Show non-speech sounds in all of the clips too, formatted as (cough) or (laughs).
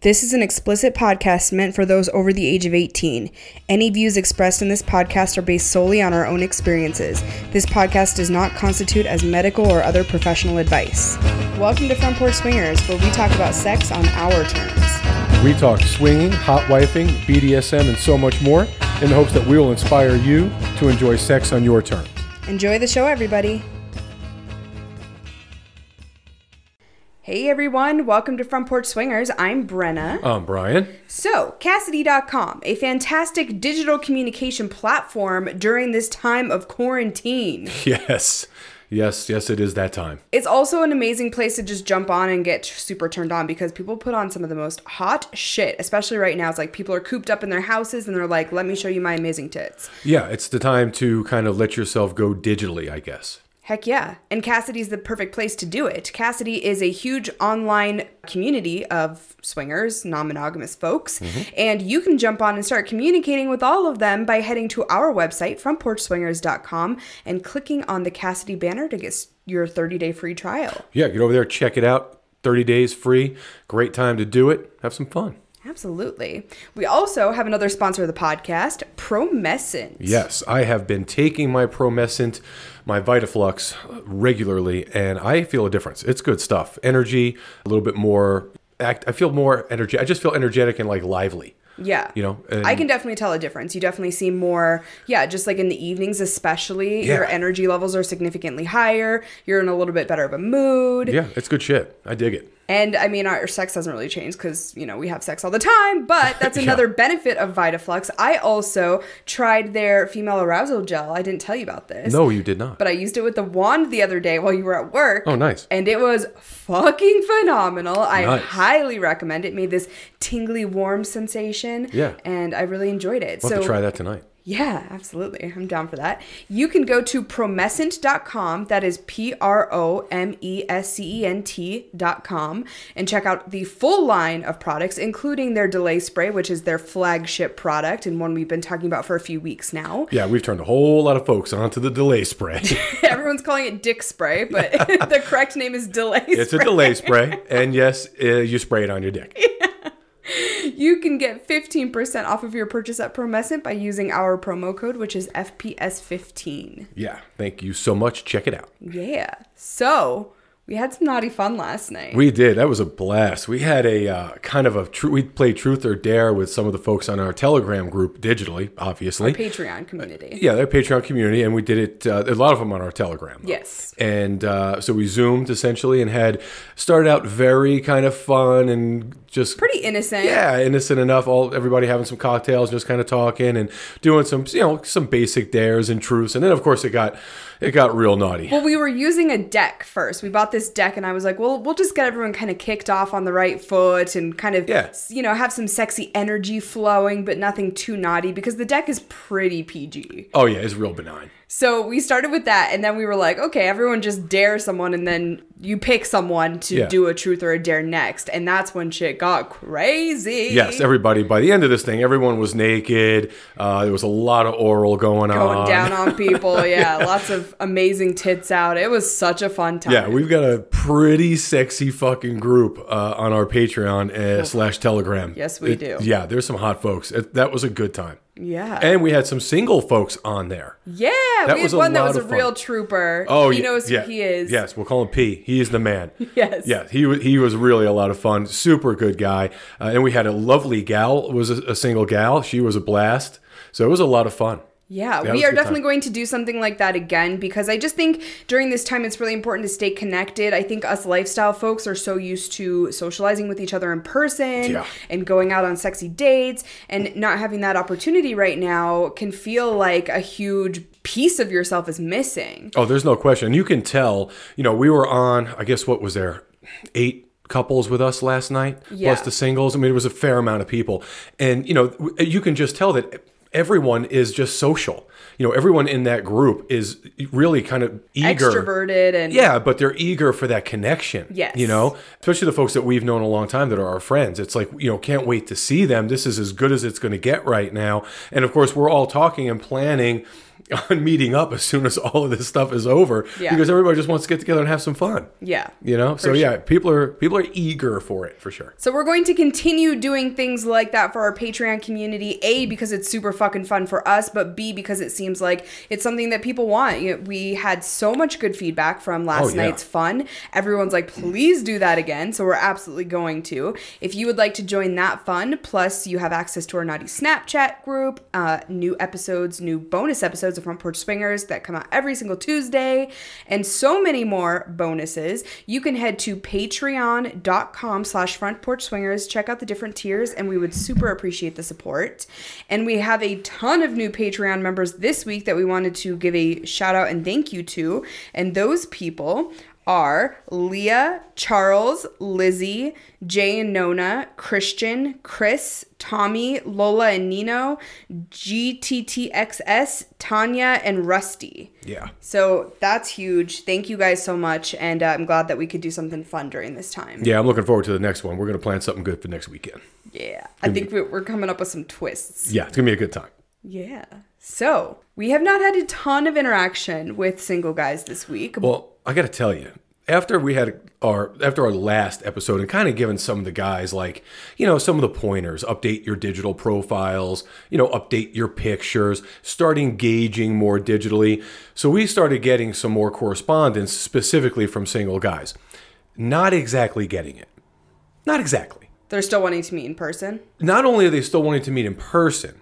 This is an explicit podcast meant for those over the age of 18. Any views expressed in this podcast are based solely on our own experiences. This podcast does not constitute as medical or other professional advice. Welcome to Front Porch Swingers, where we talk about sex on our terms. We talk swinging, hot wifing, BDSM, and so much more in the hopes that we will inspire you to enjoy sex on your terms. Enjoy the show, everybody. Hey everyone, welcome to Front Porch Swingers. I'm Brenna. I'm Brian. So, Kasidie.com, a fantastic digital communication platform during this time of quarantine. (laughs) Yes. Yes, yes, it is that time. It's also an amazing place to just jump on and get super turned on because people put on some of the most hot shit, especially right now. It's like people are cooped up in their houses and they're like, let me show you my amazing tits. Yeah, it's the time to kind of let yourself go digitally, I guess. Heck yeah. And Kasidie's the perfect place to do it. Kasidie is a huge online community of swingers, non monogamous folks, mm-hmm. and you can jump on and start communicating with all of them by heading to our website, frontporchswingers.com, and clicking on the Kasidie banner to get your 30 day free trial. Yeah, get over there, check it out. 30 days free. Great time to do it. Have some fun. Absolutely. We also have another sponsor of the podcast, Promescent. Yes, I have been taking my Promescent, my Vitaflux regularly, and I feel a difference. It's good stuff. Energy, a little bit more act. I feel more energy. I just feel energetic and like lively. Yeah. You know, I can definitely tell a difference. You definitely see more, yeah, just like in the evenings, especially, Yeah. your energy levels are significantly higher. You're in a little bit better of a mood. Yeah, it's good shit. I dig it. And I mean, our sex hasn't really changed because, you know, we have sex all the time, but (laughs) that's Yeah. another benefit of Vitaflux. I also tried their female arousal gel. I didn't tell you about this. No, you did not. But I used it with the wand the other day while you were at work. Oh, nice. And it was fucking phenomenal. Nice. I highly recommend it. Made this tingly, warm sensation. Yeah. And I really enjoyed it. We'll so try that tonight. Yeah, absolutely. I'm down for that. You can go to promescent.com, that is P R O M E S C E N T.com, and check out the full line of products, including their delay spray, which is their flagship product and one we've been talking about for a few weeks now. Yeah, we've turned a whole lot of folks onto the delay spray. (laughs) (laughs) Everyone's calling it dick spray, but (laughs) the correct name is delay it's a delay spray, and yes, uh, you spray it on your dick. (laughs) You can get 15% off of your purchase at Promescent by using our promo code, which is FPS15. Yeah, thank you so much. Check it out. Yeah. So we had some naughty fun last night. We did. That was a blast. We had a uh, kind of a tr- we played truth or dare with some of the folks on our Telegram group digitally, obviously. Our Patreon community. yeah, their Patreon community, and we did it. Uh, a lot of them on our Telegram. though. Yes. And uh, so we zoomed essentially and had started out very kind of fun and just Pretty innocent. yeah, innocent enough. All everybody having some cocktails, just kind of talking and doing some you know some basic dares and truths, and then of course it got it got real naughty. Well, we were using a deck first. We bought this deck, and I was like, well, we'll just get everyone kind of kicked off on the right foot and kind of, Yeah. you know, have some sexy energy flowing, but nothing too naughty because the deck is pretty PG. oh yeah, it's real benign. So we started with that, and then we were like, okay, everyone just dare someone, and then you pick someone to Yeah. do a truth or a dare next. And that's when shit got crazy. Yes, everybody. By the end of this thing, everyone was naked. Uh, there was a lot of oral going, Going on. Going down on (laughs) people. Yeah. Lots of amazing tits out. It was such a fun time. Yeah, we've got a pretty sexy fucking group uh, on our Patreon uh, slash Telegram. Yes, we It- do. Yeah, there's some hot folks. It, that was a good time. Yeah. And we had some single folks on there. Yeah, That we was had a one that was a fun. real trooper. Oh, he yeah, knows who yeah. he is. Yes, we'll call him P. He is the man. (laughs) Yes. Yeah, he he was really a lot of fun. Super good guy. Uh, and we had a lovely gal. Was a, a single gal. She was a blast. So it was a lot of fun. Yeah, That we are definitely time. going to do something like that again because I just think during this time it's really important to stay connected. I think us lifestyle folks are so used to socializing with each other in person Yeah. and going out on sexy dates and not having that opportunity right now can feel like a huge piece of yourself is missing. Oh, there's no question. You can tell. You know, we were on. I guess what was there, eight couples with us last night, Yeah. plus the singles. I mean, it was a fair amount of people, and you know, you can just tell that everyone is just social. You know, everyone in that group is really kind of eager. Extroverted and Yeah, but they're eager for that connection. Yes. You know, especially the folks that we've known a long time that are our friends. It's like, you know, can't wait to see them. This is as good as it's going to get right now. And of course, we're all talking and planning on meeting up as soon as all of this stuff is over Yeah. because everybody just wants to get together and have some fun. Yeah. You know? So yeah, people are people are eager for it for sure. So we're going to continue doing things like that for our Patreon community. A because it's super fucking fun for us, but B because it seems like it's something that people want. You know, we had so much good feedback from last Oh, yeah. night's fun. Everyone's like, please do that again. So we're absolutely going to. If you would like to join that fun, plus you have access to our Naughty Snapchat group, uh, new episodes, new bonus episodes of Front Porch Swingers that come out every single Tuesday, and so many more bonuses, you can head to patreon.com slash front porch swingers, check out the different tiers, and we would super appreciate the support. And we have a ton of new Patreon members this week that we wanted to give a shout out and thank you to. And those people are Leah, Charles, Lizzie, Jay and Nona, Christian, Chris, Tommy, Lola and Nino, GTTXS, Tanya, and Rusty. Yeah. So that's huge. Thank you guys so much. And uh, I'm glad that we could do something fun during this time. Yeah, I'm looking forward to the next one. We're going to plan something good for next weekend. Yeah. I think we- we're coming up with some twists. Yeah, it's going to be a good time. Yeah. So we have not had a ton of interaction with single guys this week. Well, I got to tell you, after we had our after our last episode and kind of given some of the guys like you know some of the pointers, update your digital profiles, you know, update your pictures, start engaging more digitally. So we started getting some more correspondence specifically from single guys. Not exactly getting it. Not exactly. They're still wanting to meet in person. not only are they still wanting to meet in person,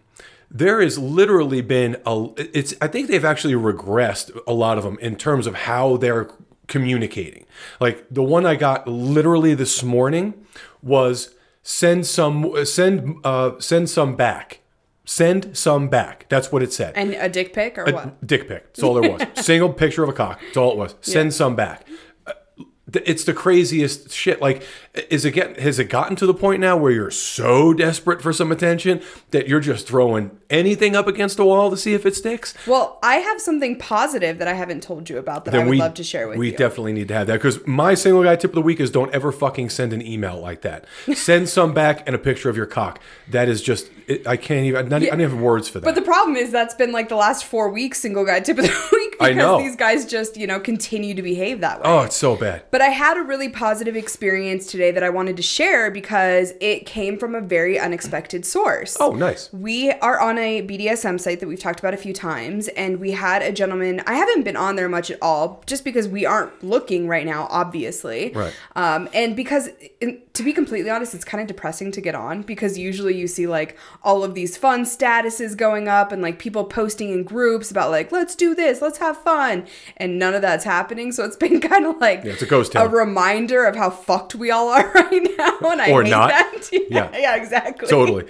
there has literally been a it's I think they've actually regressed a lot of them in terms of how they're communicating. Like the one I got literally this morning was send some send uh send some back. Send some back. That's what it said. And a dick pic or what? Dick pic. That's all there was. (laughs) Single picture of a cock. That's all it was. Send some back. It's the craziest shit. Like, is it get has it gotten to the point now where you're so desperate for some attention that you're just throwing anything up against the wall to see if it sticks? Well, I have something positive that I haven't told you about that I would love to share with we you. definitely need to have that because my single guy tip of the week is don't ever fucking send an email like that. (laughs) Send some back and a picture of your cock. That is just it, I can't even. Not, I don't have words for that. But the problem is that's been like the last four weeks single guy tip of the (laughs) week I because know. these guys just, you know, continue to behave that way. oh, it's so bad. But I had a really positive experience today that I wanted to share because it came from a very unexpected source. Oh, nice. We are on a BDSM site that we've talked about a few times, and we had a gentleman. I haven't been on there much at all, just because we aren't looking right now, obviously. Right. Um, and because, in, to be completely honest, it's kind of depressing to get on because usually you see like all of these fun statuses going up and like people posting in groups about like, let's do this, let's have fun. And none of that's happening. So it's been (laughs) kind of like Yeah, it's a ghost a reminder of how fucked we all are (laughs) right now. And I Or hate not. that. Yeah, Yeah. (laughs) yeah, exactly. Totally.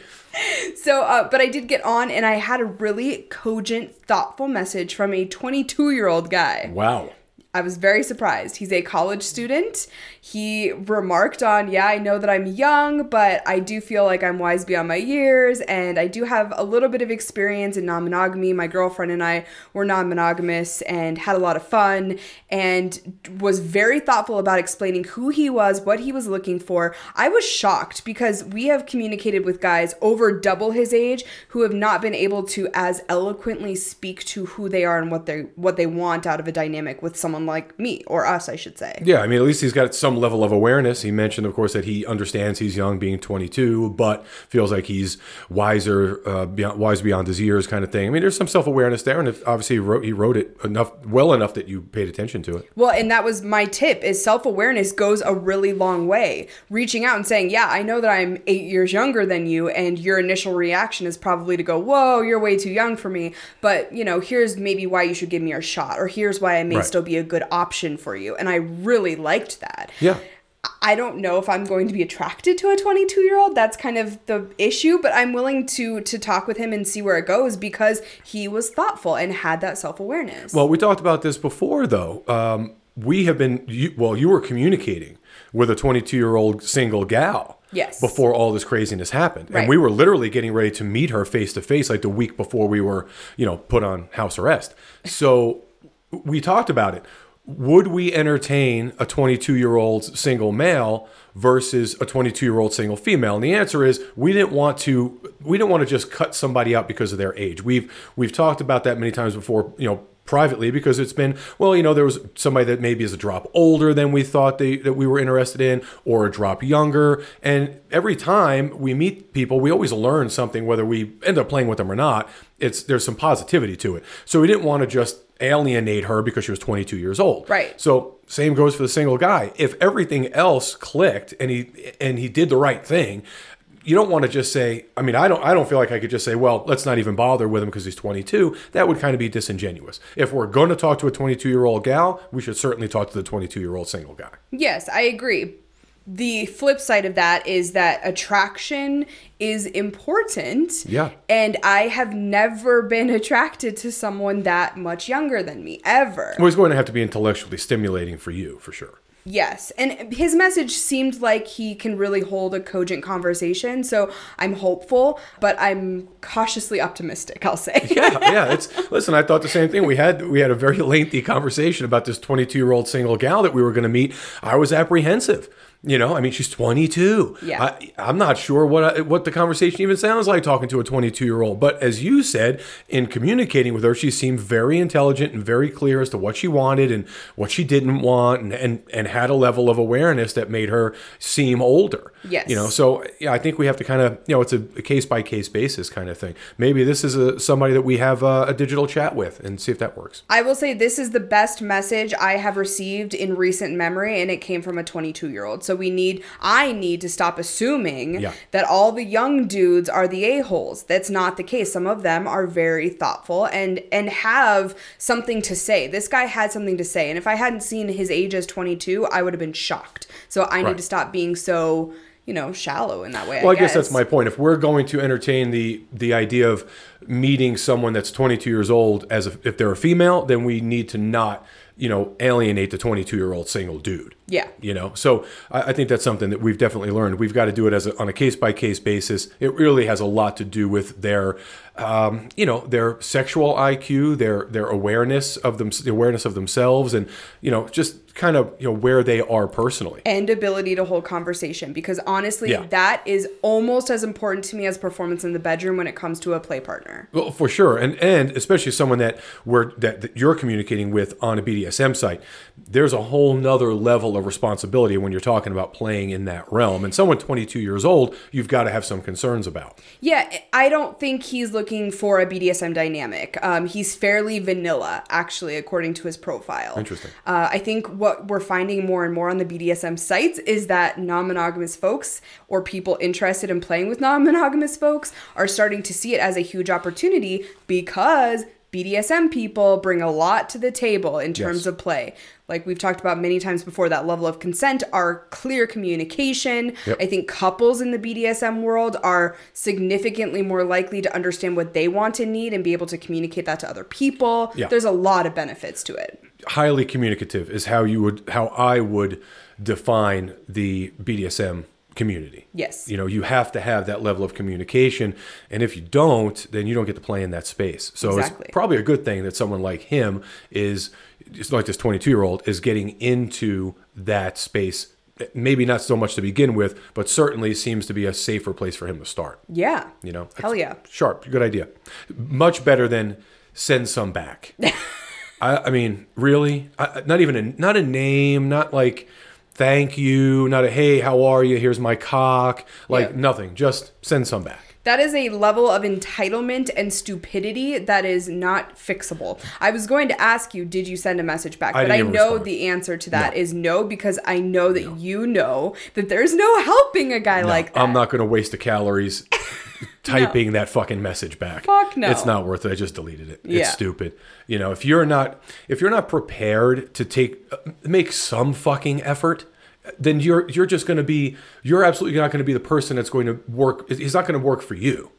So, uh, but I did get on and I had a really cogent, thoughtful message from a 22 year old guy. Wow. I was very surprised. He's a college student. He remarked on, Yeah, I know that I'm young, but I do feel like I'm wise beyond my years, and I do have a little bit of experience in non monogamy. My girlfriend and I were non monogamous and had a lot of fun, and was very thoughtful about explaining who he was, what he was looking for. I was shocked because we have communicated with guys over double his age who have not been able to as eloquently speak to who they are and what they what they want out of a dynamic with someone like me or us, I should say. Yeah, I mean, at least he's got some level of awareness. He mentioned, of course, that he understands he's young, being 22, but feels like he's wiser, uh, beyond, wise beyond his years, kind of thing. I mean, there's some self awareness there, and obviously he wrote, he wrote it enough, well enough that you paid attention to it. Well, and that was my tip is self-awareness goes a really long way. Reaching out and saying, "Yeah, I know that I'm 8 years younger than you and your initial reaction is probably to go, "Whoa, you're way too young for me." But, you know, here's maybe why you should give me a shot or here's why I may Right. still be a good option for you. And I really liked that. Yeah. I don't know if I'm going to be attracted to a 22 year old. That's kind of the issue, but I'm willing to to talk with him and see where it goes because he was thoughtful and had that self awareness. Well, we talked about this before, though. Um, we have been, you, well, you were communicating with a 22 year old single gal. Yes. Before all this craziness happened. Right. And we were literally getting ready to meet her face to face like the week before we were, you know, put on house arrest. So we talked about it. Would we entertain a 22 year old single male versus a 22 year old single female? And the answer is we didn't want to we didn't want to just cut somebody out because of their age. We've we've talked about that many times before, you know, privately because it's been well you know there was somebody that maybe is a drop older than we thought they, that we were interested in or a drop younger. And every time we meet people we always learn something whether we end up playing with them or not. It's there's some positivity to it. So we didn't want to just alienate her because she was 22 years old. Right. so same goes for the single guy. If everything else clicked and he and he did the right thing you don't want to just say i mean i don't i don't feel like i could just say well let's not even bother with him because he's 22 that would kind of be disingenuous if we're going to talk to a 22 year old gal we should certainly talk to the 22 year old single guy Yes, I agree. The flip side of that is that attraction is important. Yeah. And I have never been attracted to someone that much younger than me, ever. well, he's going to have to be intellectually stimulating for you for sure Yes. And his message seemed like he can really hold a cogent conversation. So I'm hopeful, but I'm cautiously optimistic, I'll say. (laughs) yeah, yeah. It's listen. I thought the same thing. We had we had a very lengthy conversation about this 22 year old single gal that we were going to meet. I was apprehensive. You know, I mean, she's 22. Yeah. I, I'm not sure what I, what the conversation even sounds like talking to a 22 year old. But as you said, in communicating with her, she seemed very intelligent and very clear as to what she wanted and what she didn't want, and and, and had a level of awareness that made her seem older. Yes. You know, so yeah, I think we have to kind of you know it's a case by case basis kind of thing. Maybe this is a somebody that we have a, a digital chat with and see if that works. I will say this is the best message I have received in recent memory, and it came from a 22 year old. So we need, I need to stop assuming Yeah. that all the young dudes are the a holes. That's not the case. Some of them are very thoughtful and and have something to say. This guy had something to say, and if I hadn't seen his age as 22, I would have been shocked. So I need to stop being so. You know, shallow in that way. Well, I guess that's my point. If we're going to entertain the the idea of meeting someone that's 22 years old as a, if they're a female, then we need to not you know alienate the 22 year old single dude. Yeah. You know, so I, I think that's something that we've definitely learned. We've got to do it as a, on a case by case basis. It really has a lot to do with their, um, you know, their sexual IQ, their their awareness of them, the awareness of themselves, and you know, just kind of you know where they are personally. and ability to hold conversation because honestly Yeah. that is almost as important to me as performance in the bedroom when it comes to a play partner Well, for sure, and and especially someone that we're that, that you're communicating with on a BDSM site, there's a whole nother level of responsibility when you're talking about playing in that realm. And someone 22 years old, you've got to have some concerns about. yeah i don't think he's looking for a bdsm dynamic um, he's fairly vanilla actually according to his profile Interesting. uh, i think what we're finding more and more on the bdsm sites is that non-monogamous folks or people interested in playing with non-monogamous folks are starting to see it as a huge opportunity because BDSM people bring a lot to the table in terms Yes. of play. Like we've talked about many times before, that level of consent are clear communication. Yep. I think couples in the BDSM world are significantly more likely to understand what they want and need and be able to communicate that to other people. Yeah. There's a lot of benefits to it. Highly communicative is how you would how I would define the BDSM community. Yes. You know, you have to have that level of communication, and if you don't, then you don't get to play in that space. So Exactly. it's probably a good thing that someone like him is just like this 22 year old is getting into that space. Maybe not so much to begin with, but certainly seems to be a safer place for him to start. Yeah. You know, Hell yeah. sharp, good idea. Much better than send some back. (laughs) I, I mean, really, I, not even a not a name, not like thank you, not a hey, how are you? Here's my cock, like Yeah. nothing. Just send some back. That is a level of entitlement and stupidity that is not fixable. I was going to ask you, did you send a message back? I but I know respond. the answer to that No. is no. because I know that you know that there's no helping a guy like that. I'm not going to waste the calories (laughs) typing that fucking message back. Fuck no. It's not worth it. I just deleted it. Yeah. It's stupid. You know, if you're not if you're not prepared to take uh, make some fucking effort, then you're you're just going to be you're absolutely not going to be the person that's going to work he's not going to work for you.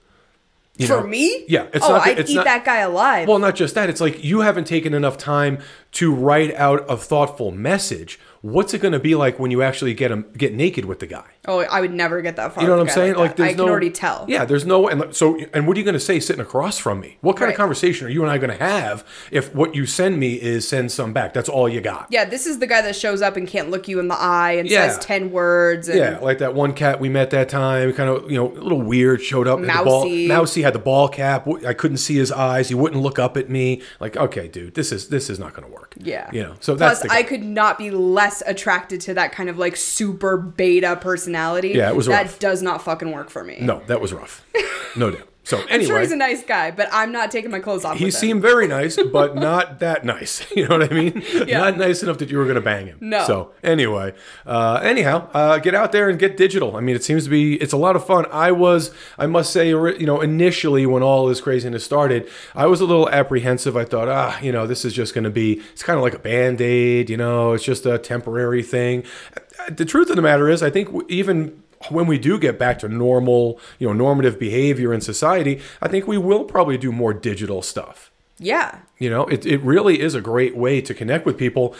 You For know? me? Yeah, it's oh, not I'd eat not, that guy alive. well, not just that. It's like you haven't taken enough time to write out a thoughtful message. What's it going to be like when you actually get him get naked with the guy? Oh, I would never get that far. You know what I'm with a guy saying? Like, that. there's I no, can already tell. Yeah, there's no, and so, and what are you going to say sitting across from me? What kind Right. of conversation are you and I going to have if what you send me is send some back? That's all you got. Yeah, this is the guy that shows up and can't look you in the eye and Yeah. says ten words. And Yeah, like that one cat we met that time, kind of, you know, a little weird, showed up. the ball- Mousy. mousy had the ball cap. I couldn't see his eyes. He wouldn't look up at me. Like, okay, dude, this is this is not going to work. Yeah. You know, so that's Plus, the I could not be less attracted to that kind of like super beta personality. Yeah, it was that rough. does not fucking work for me. No, that was rough. No doubt. So (laughs) I'm anyway, sure he's a nice guy, but I'm not taking my clothes off. he with him. seemed very nice, but (laughs) not that nice. (laughs) You know what I mean? Yeah. Not nice enough that you were going to bang him. No. So anyway, uh, anyhow, uh, get out there and get digital. I mean, it seems to be it's a lot of fun. I was, I must say, you know, initially when all this craziness started, I was a little apprehensive. I thought, ah, you know, this is just going to be, it's kind of like a band aid. You know, it's just a temporary thing. The truth of the matter is, I think even when we do get back to normal, you know, normative behavior in society, I think we will probably do more digital stuff. Yeah. You know, it, it really is a great way to connect with people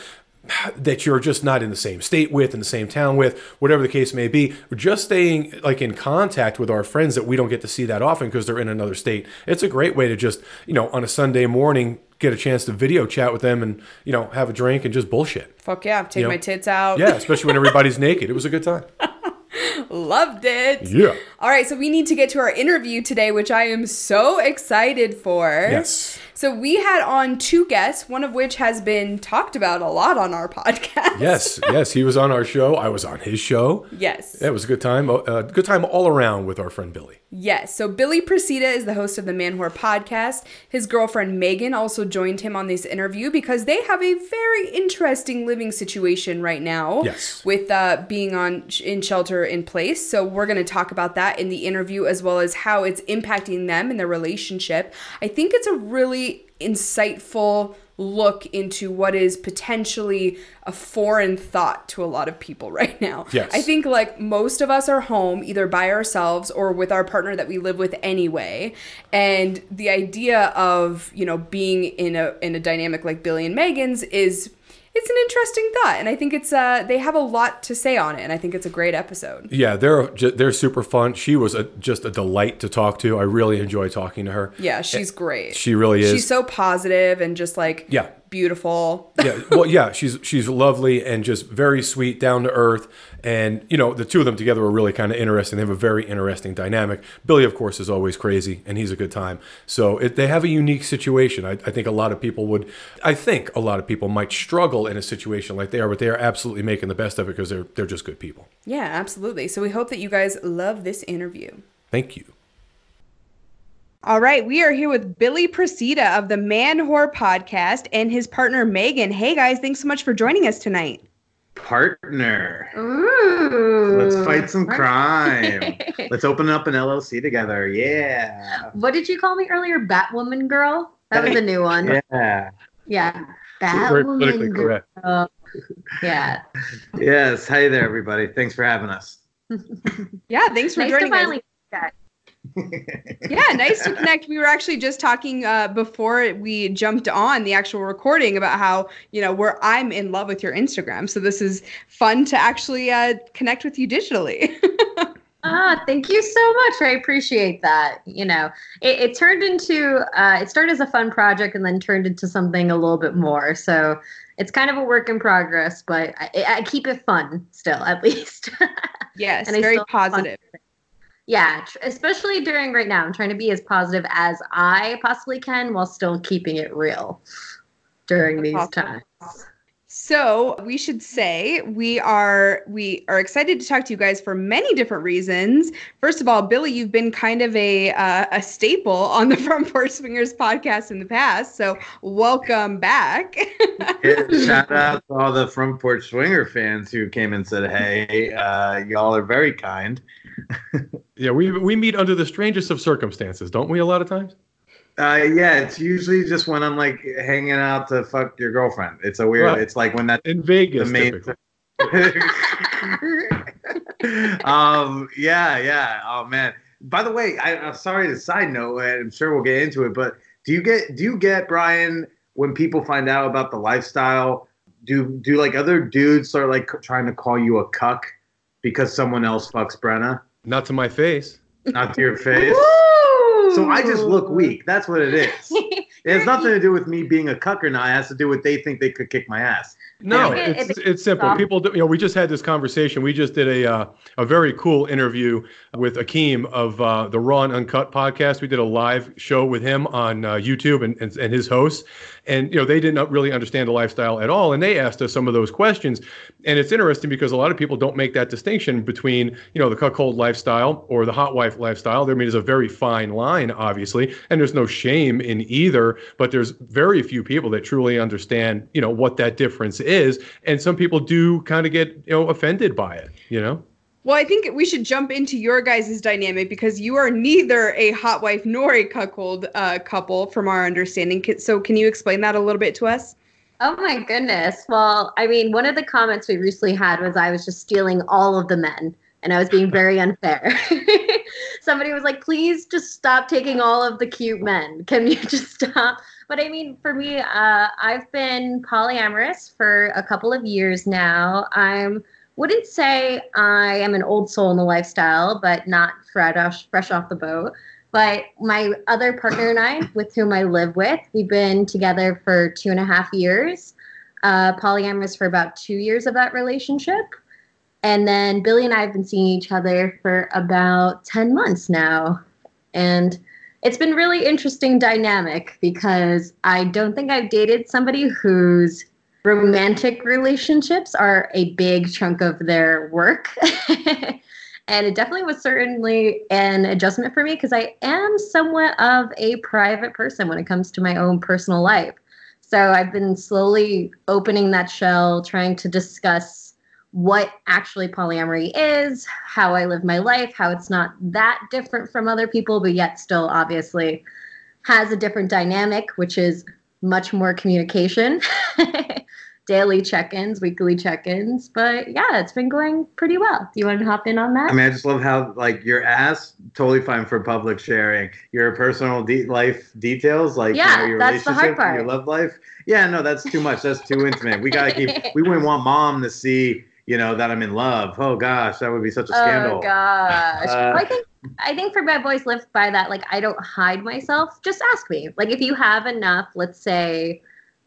that you're just not in the same state with, in the same town with, whatever the case may be. Just staying like in contact with our friends that we don't get to see that often because they're in another state. It's a great way to just, you know, on a Sunday morning get a chance to video chat with them and, you know, have a drink and just bullshit. Fuck yeah. Take know? my tits out. Yeah, (laughs) especially when everybody's naked. It was a good time. (laughs) Loved it. Yeah. All right, so we need to get to our interview today, which I am so excited for. Yes. So we had on two guests, one of which has been talked about a lot on our podcast. Yes, (laughs) yes, he was on our show. I was on his show. Yes. It was a good time. A good time all around with our friend Billy. Yes. So Billy Procida is the host of the Man Whore podcast. His girlfriend Megan also joined him on this interview because they have a very interesting living situation right now. Yes. With uh, being on in shelter in place. So we're going to talk about that in the interview as well as how it's impacting them and their relationship. I think it's a really insightful look into what is potentially a foreign thought to a lot of people (laughs) right now. Yes. I think like most of us are home either by ourselves or with our partner that we live with anyway. And the idea of, you know, being in a in a dynamic like Billy and Megan's is it's an interesting thought and I think it's uh they have a lot to say on it and I think it's a great episode. Yeah, they're they're super fun. She was a, just a delight to talk to. I really enjoy talking to her. Yeah, she's great. She really is. She's so positive and just like Yeah. Beautiful. yeah, well, yeah, she's she's lovely and just very sweet, down to earth, and you know the two of them together are really kind of interesting. They have a very interesting dynamic. Billy, of course, is always crazy, and he's a good time. So it, they have a unique situation. I, I think a lot of people would, I think a lot of people might struggle in a situation like they are, but they are absolutely making the best of it because they're they're just good people. Yeah, absolutely. So we hope that you guys love this interview. Thank you. All right, we are here with Billy Procida of the Man Whore podcast and his partner Megan. Hey guys, thanks so much for joining us tonight. partner. Ooh. Let's fight some crime. (laughs) Let's open up an LLC together. Yeah. what did you call me earlier? Batwoman girl? That was a new one. Yeah. Yeah. Very politically Batwoman correct. girl. (laughs) Yeah. Yes. Hi there, everybody. Thanks for having us. (laughs) Yeah, thanks for Nice to joining us. finally chat. Yeah, nice to connect. We were actually just talking uh, before we jumped on the actual recording about how you know where I'm in love with your Instagram. So this is fun to actually uh, connect with you digitally. (laughs) Ah, thank you so much. I appreciate that. You know, it, it turned into, uh, it started as a fun project and then turned into something a little bit more. So it's kind of a work in progress, but I, I keep it fun still, at least. (laughs) yes, And very positive. fun. Positive. yeah, tr- especially during right now. I'm trying to be as positive as I possibly can while still keeping it real during these Awesome. times. So we should say we are we are excited to talk to you guys for many different reasons. First of all, Billy, you've been kind of a uh, a staple on the (laughs) Front Porch Swingers podcast in the past, so welcome back. (laughs) Yeah, (laughs) Shout out to all the front porch swinger fans who came and said, "Hey, uh, y'all are very kind." Yeah, we we meet under the strangest of circumstances, don't we? A lot of times. Uh, yeah, it's usually just when I'm like hanging out to fuck your girlfriend. It's a weird. Right. It's like when that In the Vegas, main. (laughs) um. Yeah. Yeah. Oh man. By the way, I, I'm sorry to side note, and I'm sure we'll get into it, but do you get do you get Brian when people find out about the lifestyle? Do do like other dudes start like trying to call you a cuck because someone else fucks Brenna, Not to my face. not to your face. Woo! So I just look weak. That's what it is. (laughs) It has nothing to do with me being a cuck or not. It has to do with they think they could kick my ass. No, Anyway. it's, It's- it's simple. soft. People, do, you know, we just had this conversation. We just did a uh, a very cool interview with Akeem of uh, the Raw and Uncut podcast. We did a live show with him on uh, YouTube and, and and his hosts, and you know they didn't really understand the lifestyle at all, and they asked us some of those questions. And it's interesting because a lot of people don't make that distinction between you know the cuckold lifestyle or the hot wife lifestyle. There I mean, there's a very fine line, obviously, and there's no shame in either. But there's very few people that truly understand you know what that difference is, and some people do kind of get you know offended by it. You know. Well, I think we should jump into your guys' dynamic because you are neither a hot wife nor a cuckold uh, couple, from our understanding. So, can you explain that a little bit to us? Oh my goodness. Well, I mean, one of the comments we recently had was I was just stealing all of the men and I was being very (laughs) unfair. (laughs) Somebody was like, please just stop taking all of the cute men. Can you just stop? But I mean, for me, uh, I've been polyamorous for a couple of years now. I'm wouldn't say I am an old soul in the lifestyle, but not fresh fresh off the boat. But my other partner and I, with whom I live with, we've been together for two and a half years. Uh, polyamorous for about two years of that relationship. And then Billy and I have been seeing each other for about 10 months now. And it's been really interesting dynamic because I don't think I've dated somebody whose romantic relationships are a big chunk of their work. (laughs) and it definitely was certainly an adjustment for me because I am somewhat of a private person when it comes to my own personal life. So I've been slowly opening that shell, trying to discuss what actually polyamory is, how I live my life, how it's not that different from other people, but yet still obviously has a different dynamic, which is much more communication, (laughs) daily check ins, weekly check ins. But yeah, it's been going pretty well. Do you want to hop in on that? I mean, I just love how like your ass totally fine for public sharing. Your personal de- life details, like you Yeah, know, your that's the hard relationship, your love life. Yeah, no, that's too much. That's too intimate. We gotta keep. (laughs) We wouldn't want mom to see, you know, that I'm in love. Oh gosh, that would be such a scandal. Oh gosh. Uh, I think I think for bad boys live by that. Like I don't hide myself. Just ask me. Like if you have enough, let's say,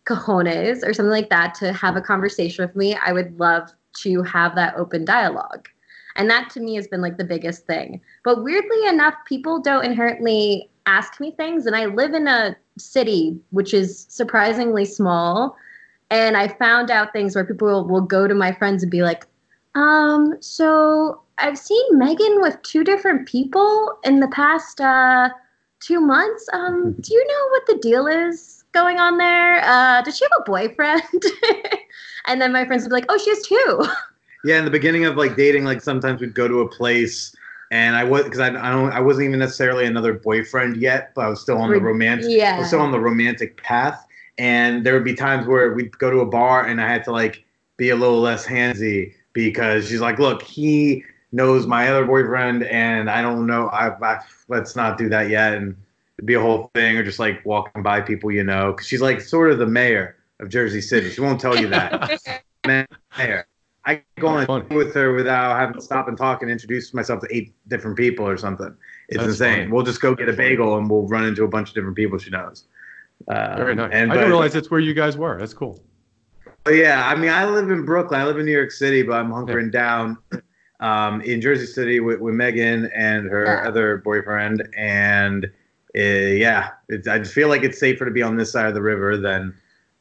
cojones or something like that to have a conversation with me, I would love to have that open dialogue. And that to me has been like the biggest thing. But weirdly enough, people don't inherently ask me things. And I live in a city which is surprisingly small. And I found out things where people will, will go to my friends and be like, um, so I've seen Megan with two different people in the past uh, two months. Um, (laughs) do you know what the deal is going on there? Uh, does she have a boyfriend? (laughs) and then my friends would be like, oh, she has two. (laughs) Yeah, in the beginning of like dating, like sometimes we'd go to a place, and I was because I, I don't I wasn't even necessarily another boyfriend yet, but I was still on the romantic. I yeah. was still on the romantic path, and there would be times where we'd go to a bar, and I had to like be a little less handsy because she's like, "Look, he knows my other boyfriend, and I don't know. I, I let's not do that yet." And it'd be a whole thing, or just like walking by people you know, because she's like sort of the mayor of Jersey City. She won't tell you that (laughs) mayor. I go on a Funny. with her without having to stop and talk and introduce myself to eight different people or something. It's That's insane. funny. We'll just go get a bagel and we'll run into a bunch of different people she knows. Uh, Very nice. And I didn't realize that's where you guys were. That's cool. but yeah, I mean, I live in Brooklyn. I live in New York City, but I'm hunkering down um, in Jersey City with, with Megan and her Yeah. other boyfriend. And uh, yeah, it's, I just feel like it's safer to be on this side of the river than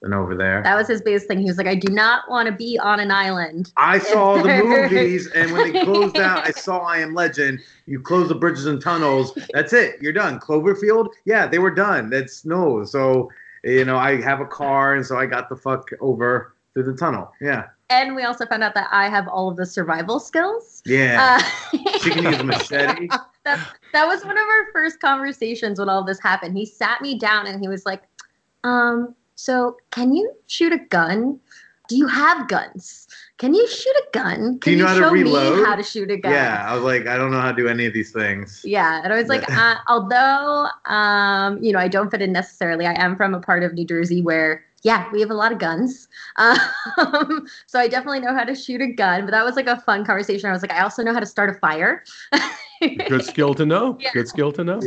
than over there. That was his biggest thing. He was like, I do not want to be on an island. I saw the (laughs) movies, and when they closed out, I saw I Am Legend. You close the bridges and tunnels. That's it. You're done. Cloverfield, yeah, they were done. That's no. So, you know, I have a car, and so I got the fuck over through the tunnel. Yeah, And we also found out that I have all of the survival skills. yeah. Uh, she can use a machete. (laughs) that, that was one of our first conversations when all this happened. He sat me down and he was like, um, so can you shoot a gun? Do you have guns? Can you shoot a gun? Can you know how to show reload?" me how to shoot a gun? Yeah, I was like, I don't know how to do any of these things. Yeah, and I was like, uh, although um, you know, I don't fit in necessarily. I am from a part of New Jersey where yeah, we have a lot of guns. (laughs) Um, so I definitely know how to shoot a gun. But that was like a fun conversation. I was like, I also know how to start a fire. Good skill to know. (laughs) Yeah. Good skill to know.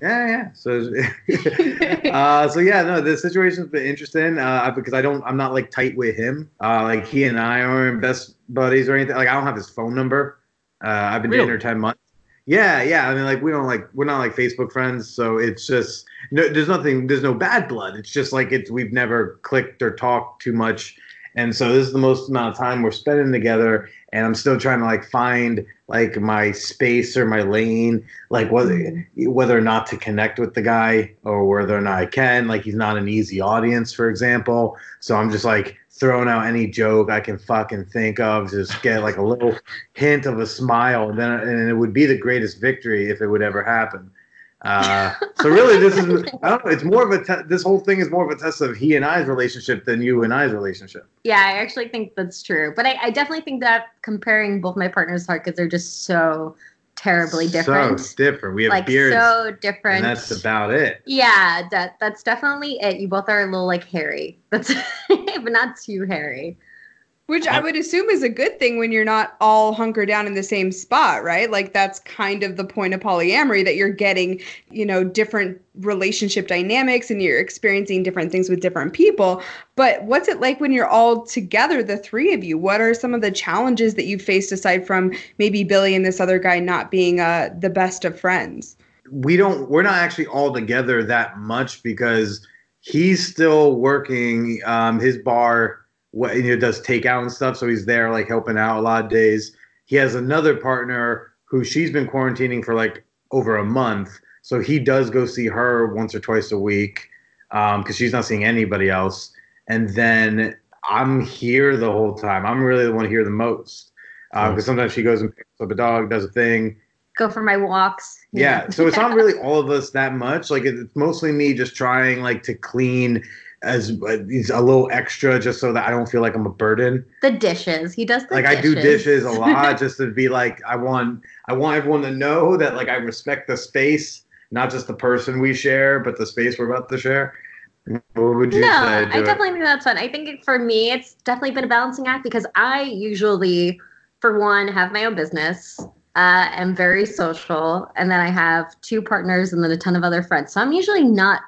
Yeah, yeah. So, (laughs) uh, so yeah, no, the situation's been interesting uh, because I don't, I'm not like tight with him. Uh, like he and I aren't best buddies or anything. Like I don't have his phone number. Uh, I've been dating her ten months. Yeah, yeah. I mean, like we don't like we're not like Facebook friends, so it's just no. There's nothing. There's no bad blood. It's just like it's we've never clicked or talked too much, and so this is the most amount of time we're spending together. And I'm still trying to like find like my space or my lane, like whether mm-hmm. whether or not to connect with the guy or whether or not I can. Like he's not an easy audience, for example. So I'm just like throwing out any joke I can fucking think of, just get like a little hint of a smile, and then and it would be the greatest victory if it would ever happen. Uh, so really, this is (laughs) I don't know. It's more of a te- this whole thing is more of a test of he and I's relationship than you and I's relationship. Yeah, I actually think that's true. But I, I definitely think that comparing both my partners hard because they're just so terribly different. So different. We have like beards, so different. and that's about it. yeah, that that's definitely it. You both are a little like hairy. That's (laughs) but not too hairy. Which I would assume is a good thing when you're not all hunkered down in the same spot, right? Like that's kind of the point of polyamory that you're getting, you know, different relationship dynamics and you're experiencing different things with different people. But what's it like when you're all together, the three of you? What are some of the challenges that you faced aside from maybe Billy and this other guy not being uh, the best of friends? we don't we're not actually all together that much because he's still working um his bar what you know does takeout and stuff so he's there like helping out a lot of days. He has another partner who she's been quarantining for like over a month so he does go see her once or twice a week um because she's not seeing anybody else. And then i'm here the whole time. I'm really the one here the most because Nice. sometimes she goes and picks up a dog does a thing. Go for my walks. you yeah so it's not really all of us that much. Like it's mostly me just trying like to clean as uh, a little extra just so that i don't feel like i'm a burden the dishes. He does the like dishes. i do dishes a lot (laughs) just to be like i want i want everyone to know that like i respect the space not just the person we share but the space we're about to share what would you no, say I it? definitely think that's fun. I think it, for me, it's definitely been a balancing act because I usually, for one, have my own business. Uh, am very social, and then I have two partners and then a ton of other friends. So I'm usually not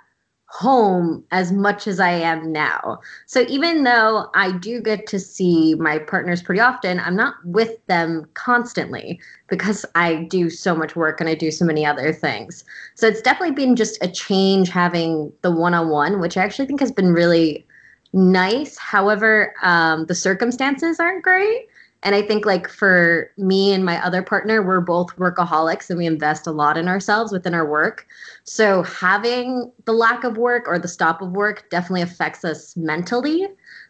home as much as I am now. So even though I do get to see my partners pretty often, I'm not with them constantly because I do so much work and I do so many other things. So it's definitely been just a change having the one on one, which I actually think has been really nice. However, um, the circumstances aren't great. And I think, like, for me and my other partner, we're both workaholics and we invest a lot in ourselves within our work. So having the lack of work or the stop of work definitely affects us mentally.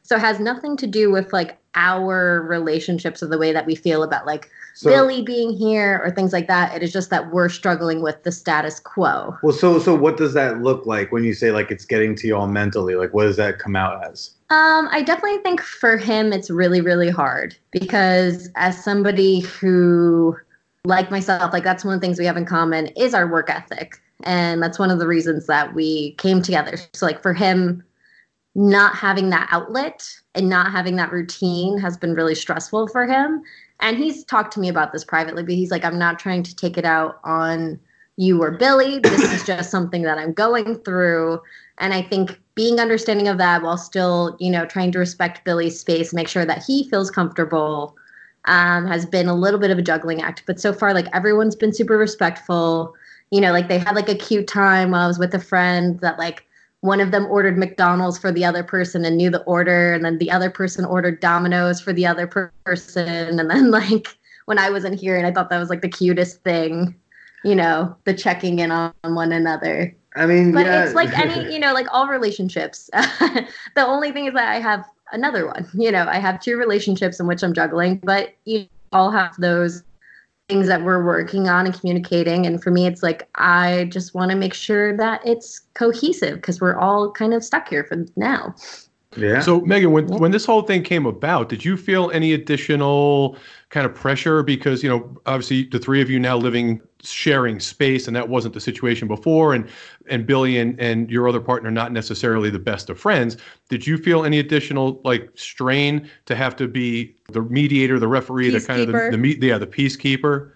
So it has nothing to do with like our relationships or the way that we feel about like so, Billy being here or things like that. It is just that we're struggling with the status quo. well so so what does that look like when you say like it's getting to you all mentally like what does that come out as Um, I definitely think for him it's really, really hard because as somebody who, like myself, like that's one of the things we have in common is our work ethic. And that's one of the reasons that we came together. So like for him, not having that outlet and not having that routine has been really stressful for him. And he's talked to me about this privately, but he's like, I'm not trying to take it out on you or Billy. This is (coughs) just something that I'm going through. And I think being understanding of that while still, you know, trying to respect Billy's space, make sure that he feels comfortable, um, has been a little bit of a juggling act. But so far, like everyone's been super respectful. You know, like they had like a cute time while I was with a friend that like one of them ordered McDonald's for the other person and knew the order, and then the other person ordered Domino's for the other per- person, and then (laughs) like when I wasn't here, and I thought that was like the cutest thing, you know, the checking in on one another. i mean But yeah. it's like any, (laughs) you know, like all relationships. (laughs) the only thing is that I have another one. You know, I have two relationships in which I'm juggling, but you all have those things that we're working on and communicating. And for me, it's like I just want to make sure that it's cohesive because we're all kind of stuck here for now. Yeah. So Megan, when when this whole thing came about, did you feel any additional kind of pressure because you know obviously the three of you now living sharing space and that wasn't the situation before and and Billy and and your other partner not necessarily the best of friends. Did you feel any additional like strain to have to be the mediator, the referee, the kind of the, Peacekeeper. the me- yeah, the peacekeeper?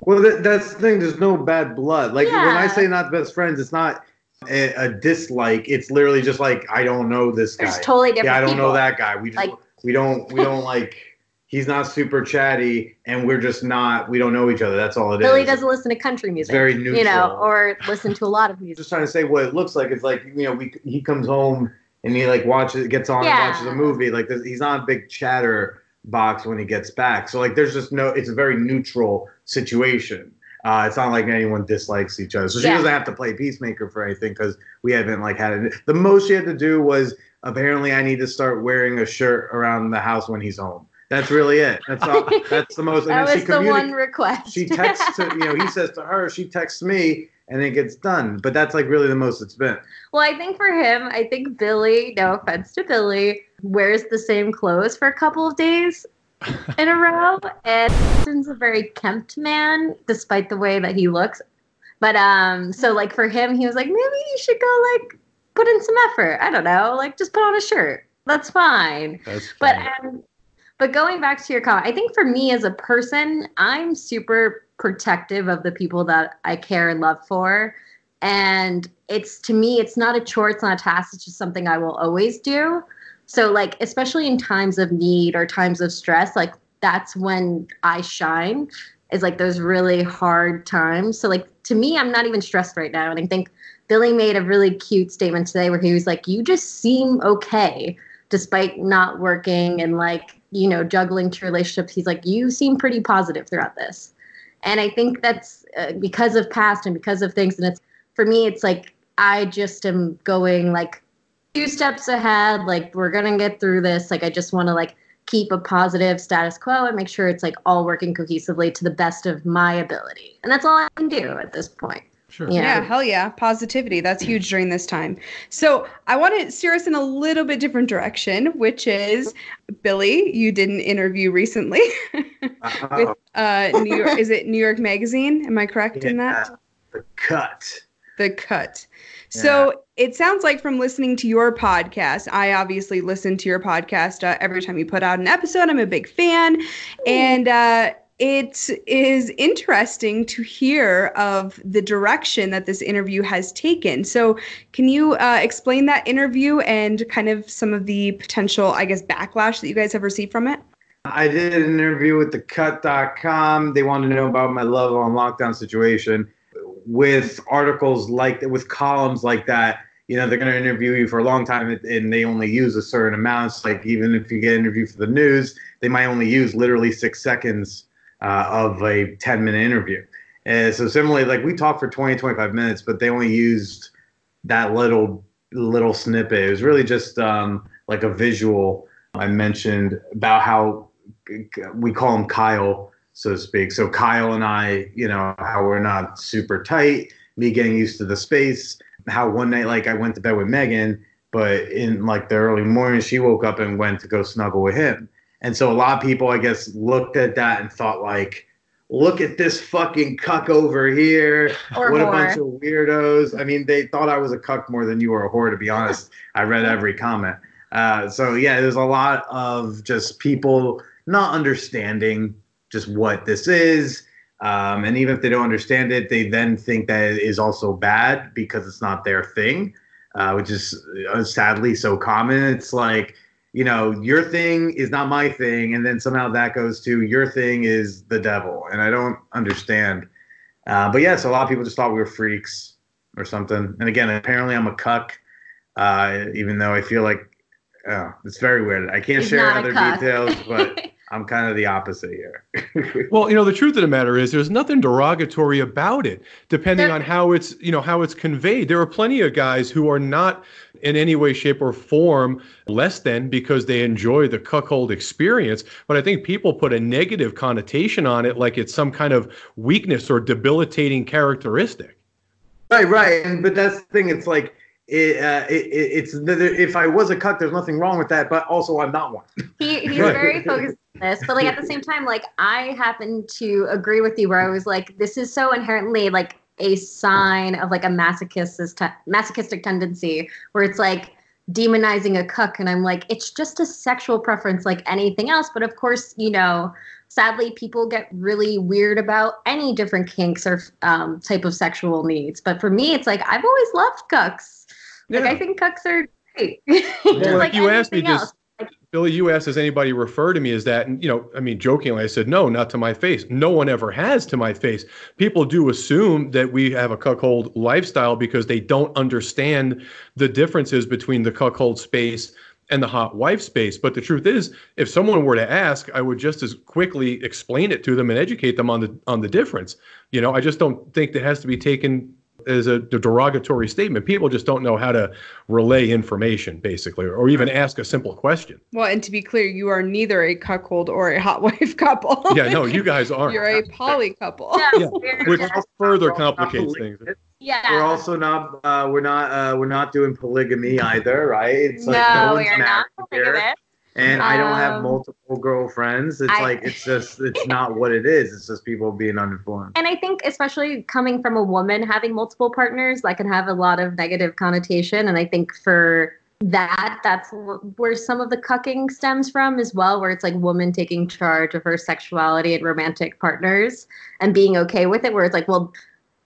Well, that, that's the thing. There's no bad blood. Like when I say not the best friends, it's not a, a dislike. It's literally just like I don't know this guy. There's totally different yeah, I don't people. know that guy. We just, Like- we don't we don't like. He's not super chatty, and we're just not. We don't know each other. That's all it is. Billy doesn't listen to country music. very neutral. You know, or listen to a lot of (laughs) music. just trying to say what it looks like. It's like you know, we he comes home and he like watches, gets on Yeah. and watches a movie. Like he's not a big chatter box when he gets back. So like, there's just no. It's a very neutral situation. Uh, it's not like anyone dislikes each other. So she Yeah. doesn't have to play peacemaker for anything because we haven't like had it. The most she had to do was apparently I need to start wearing a shirt around the house when he's home. That's really it. That's all. (laughs) That's the most. that was the one request. she texts to you know he (laughs) says to her she texts me and it gets done but that's like really the most it's been Well, I think for him, I think Billy, no offense to Billy, wears the same clothes for a couple of days (laughs) in a row. And Justin's a very kempt man, despite the way that he looks. But um, so like for him, he was like, maybe you should go like put in some effort. I don't know, like just put on a shirt. That's fine. That's But um, but going back to your comment, I think for me as a person, I'm super protective of the people that I care and love for. And it's to me, it's not a chore, it's not a task, it's just something I will always do. So like especially in times of need or times of stress, like that's when I shine is like those really hard times. So like to me, I'm not even stressed right now. And I think Billy made a really cute statement today where he was like, You just seem okay despite not working and like you know juggling two relationships he's like you seem pretty positive throughout this and i think that's uh, because of past and because of things and it's for me it's like i just am going like two steps ahead like we're gonna get through this like i just want to like keep a positive status quo and make sure it's like all working cohesively to the best of my ability and that's all i can do at this point sure. yeah. Yeah, hell yeah. Positivity. That's huge during this time. So I want to steer us in a little bit different direction, which is Billy, you did an interview recently (laughs) with uh New York is it New York Magazine? Am I correct in that? the cut The cut. So it sounds like from listening to your podcast, I obviously listen to your podcast uh, every time you put out an episode. I'm a big fan. And uh, it is interesting to hear of the direction that this interview has taken. So, can you uh, explain that interview and kind of some of the potential, I guess, backlash that you guys have received from it? i did an interview with thecut.com they wanted to know about my love on lockdown situation with articles like with columns like that you know they're going to interview you for a long time and- they only use a certain amount. Like even if you get interviewed for the news they might only use literally six seconds uh, of a 10 minute interview. And so similarly like we talked for 20 25 minutes but they only used that little little snippet. It was really just um, like a visual i mentioned about how we call him kyle so to speak. So kyle and i you know how we're not super tight me getting used to the space how one night like i went to bed with megan but in like the early morning she woke up and went to go snuggle with him. And so a lot of people i guess looked at that and thought like look at this fucking cuck over here. Or what a bunch of weirdos. I mean they thought i was a cuck more than you were a whore to be honest. I read every comment. Uh, so yeah there's a lot of just people not understanding just what this is. Um, and even if they don't understand it they then think that it is also bad because it's not their thing uh, which is uh, sadly so common. It's like you know your thing is not my thing and then somehow that goes to your thing is the devil. And i don't understand. Uh, but yes a lot of people just thought we were freaks or something. And again apparently i'm a cuck uh, even though i feel like oh, it's very weird. I can't He's share other details but (laughs) i'm kind of the opposite here (laughs) Well, you know, the truth of the matter is there's nothing derogatory about it, depending on how it's, you know, how it's conveyed. There are plenty of guys who are not in any way, shape, or form less than because they enjoy the cuckold experience. But I think people put a negative connotation on it like it's some kind of weakness or debilitating characteristic. Right, right. And but that's the thing. It's like it, uh, it, it, it's if I was a cuck, there's nothing wrong with that. But also, I'm not one. He, he's (laughs) Right. very focused on this, but like at the same time, like I happen to agree with you where I was like, this is so inherently like a sign of like a masochistic masochistic tendency where it's like demonizing a cuck, and I'm like, it's just a sexual preference like anything else. But of course, you know, sadly, people get really weird about any different kinks or um, type of sexual needs. But for me, it's like I've always loved cucks. Like Yeah. I think cucks are great. (laughs) Well, like you asked me, anything does Billy? You asked, does anybody refer to me as that? And you know, I mean, jokingly, I said no, not to my face. No one ever has to my face. People do assume that we have a cuckold lifestyle because they don't understand the differences between the cuckold space and the hot wife space. But the truth is, if someone were to ask, I would just as quickly explain it to them and educate them on the on the difference. You know, I just don't think that has to be taken as a derogatory statement. People just don't know how to relay information, basically, or even ask a simple question. Well, and to be clear, you are neither a cuckold or a hot (laughs) wife couple. Yeah, no, you guys aren't. You're a poly couple. Yeah, Yeah, which further We're also not complicates things. yeah. We're also not uh, we're not uh, we're not doing polygamy either, right? It's like no, no we one's are not married thinking here, of it. and I don't have Um, multiple girlfriends. It's I- like it's just it's not what it is. It's just people being uninformed. And I think, especially coming from a woman having multiple partners, that can have a lot of negative connotation. And I think for that, that's where some of the cucking stems from as well, where it's like woman taking charge of her sexuality and romantic partners and being okay with it, where it's like, well,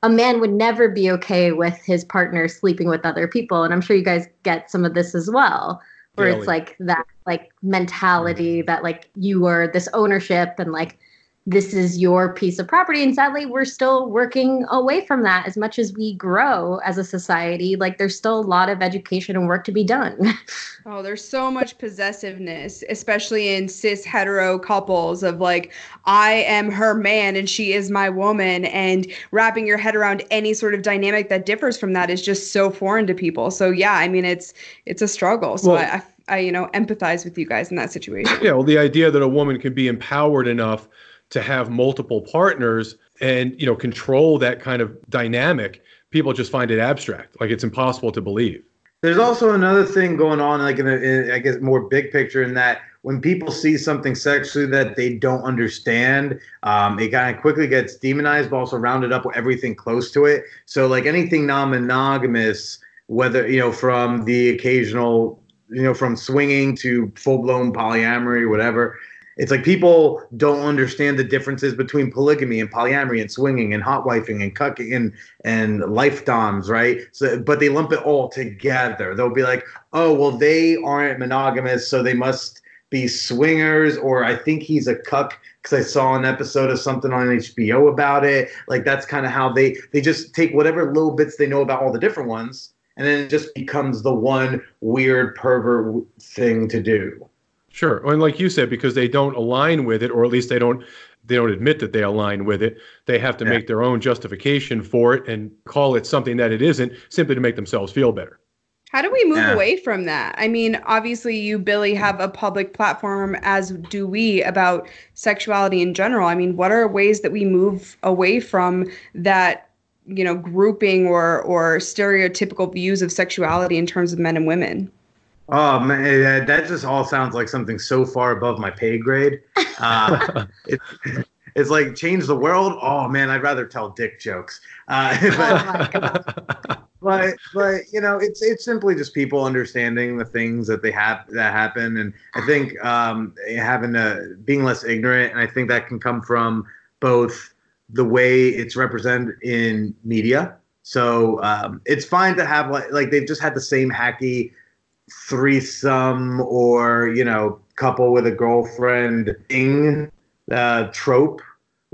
a man would never be okay with his partner sleeping with other people. And I'm sure you guys get some of this as well, where it's like that like mentality that like you are this ownership and like this is your piece of property and sadly we're still working away from that as much as we grow as a society like there's still a lot of education and work to be done (laughs) Oh, there's so much possessiveness, especially in cis hetero couples of like, I am her man and she is my woman. And wrapping your head around any sort of dynamic that differs from that is just so foreign to people. So yeah, I mean, it's it's a struggle. So Well- I, I, I, you know, empathize with you guys in that situation. Yeah, well, the idea that a woman can be empowered enough to have multiple partners and you know control that kind of dynamic, people just find it abstract, like it's impossible to believe. There's also another thing going on, like in, a, in I guess more big picture, in that when people see something sexually that they don't understand, um, it kind of quickly gets demonized, but also rounded up with everything close to it. So like anything non-monogamous, whether you know from the occasional, you know, from swinging to full-blown polyamory, whatever. It's like people don't understand the differences between polygamy and polyamory and swinging and hot wifing and cucking and and life doms, right? So, but they lump it all together. They'll be like, oh, well, they aren't monogamous, so they must be swingers, or I think he's a cuck because I saw an episode of something on HBO about it. Like that's kind of how they they just take whatever little bits they know about all the different ones, and then it just becomes the one weird pervert thing to do. Sure, and like you said, because they don't align with it, or at least they don't they don't admit that they align with it. They have to Yeah. make their own justification for it and call it something that it isn't, simply to make themselves feel better. How do we move Yeah. away from that? I mean, obviously, you, Billy, have a public platform, as do we, about sexuality in general. I mean, what are ways that we move away from that, you know, grouping or or stereotypical views of sexuality in terms of men and women? Oh man, that- that just all sounds like something so far above my pay grade. Uh, (laughs) it's it's like change the world. Oh man, I'd rather tell dick jokes. Uh, oh (laughs) but, god (laughs) but but you know, it's it's simply just people understanding the things that they have that happen, and I think um, having a being less ignorant, and I think that can come from both the way it's represented in media. So um, it's fine to have like like they've just had the same hacky threesome or you know couple with a girlfriend thing uh, trope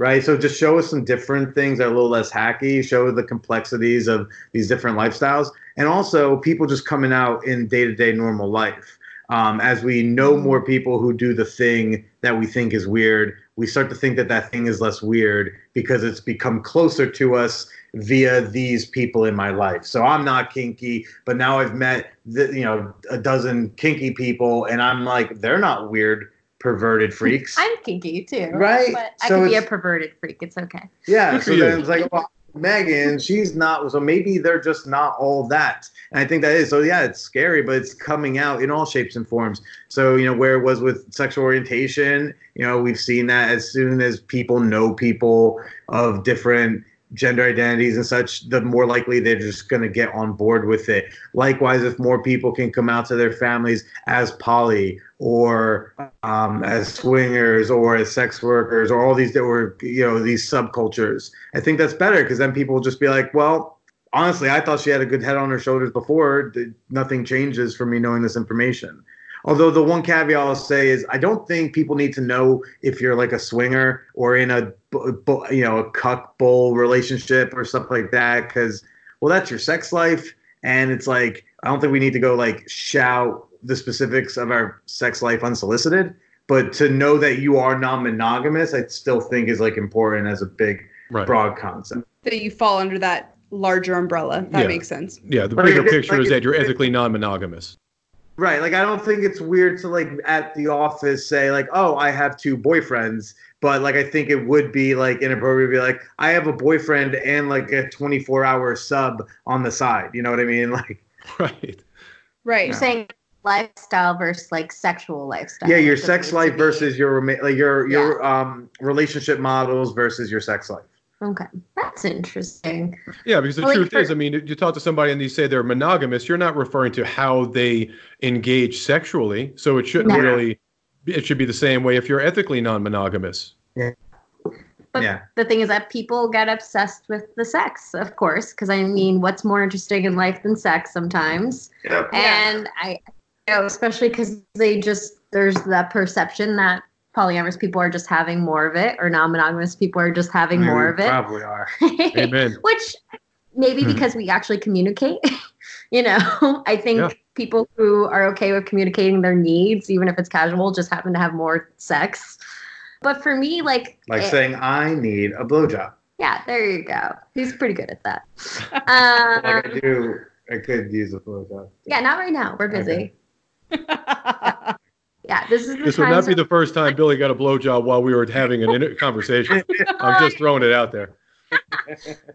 right? So just show us some different things that are a little less hacky show the complexities of these different lifestyles and also people just coming out in day-to-day normal life. Um, as we know more people who do the thing that we think is weird we start to think that that thing is less weird because it's become closer to us via these people in my life. So I'm not kinky, but now I've met the, you know a dozen kinky people, and I'm like, they're not weird, perverted (laughs) freaks. i'm kinky too Right, but i so could be a perverted freak it's okay yeah. So then it's like, well, Megan, she's not. So maybe they're just not all that. And I think that is. So yeah, it's scary, but it's coming out in all shapes and forms. So you know where it was with sexual orientation. You know we've seen that as soon as people know people of different gender identities and such, the more likely they're just going to get on board with it. Likewise, if more people can come out to their families as poly or um, as swingers or as sex workers or all these that were, you know, these subcultures, I think that's better because then people will just be like, well, honestly, I thought she had a good head on her shoulders before. Nothing changes for me knowing this information. Although the one caveat I'll say is I don't think people need to know if you're like a swinger or in a you know a cuck bull relationship or stuff like that because well that's your sex life. And it's like I don't think we need to go like shout the specifics of our sex life unsolicited. But to know that you are non-monogamous I still think is like important as a big right. broad concept. That you fall under that larger umbrella. That yeah. makes sense. Yeah. The bigger picture like, is that you're ethically non-monogamous Right. Like I don't think it's weird to like at the office say like, "Oh, I have two boyfriends." But like I think it would be like inappropriate to be like, "I have a boyfriend and like a 24-hour sub on the side." You know what I mean? (laughs) Like Right. Right. You're saying lifestyle versus like sexual lifestyle. Yeah, your sex life versus your like your your yeah. um relationship models versus your sex life. Okay, that's interesting. Yeah, because the well, truth like for, is, I mean, you talk to somebody and you say they're monogamous, you're not referring to how they engage sexually. So it shouldn't no. really, it should be the same way if you're ethically non monogamous. Yeah. But yeah. the thing is that people get obsessed with the sex, of course, because I mean, what's more interesting in life than sex sometimes? Yep. And I, you know, especially because they just, there's that perception that polyamorous people are just having more of it, or non-monogamous people are just having more of it. Probably are. (laughs) Amen. Which maybe hmm. because we actually communicate. (laughs) you know, I think yeah. people who are okay with communicating their needs, even if it's casual, just happen to have more sex. But for me, like like it, saying I need a blowjob. Yeah, there you go. He's pretty good at that. um, (laughs) like I do, I could use a blowjob. Yeah, not right now. We're busy. Okay. Yeah, this is. this would not be the first time Billy got a blowjob while we were having a conversation. I'm just (laughs) throwing it out there.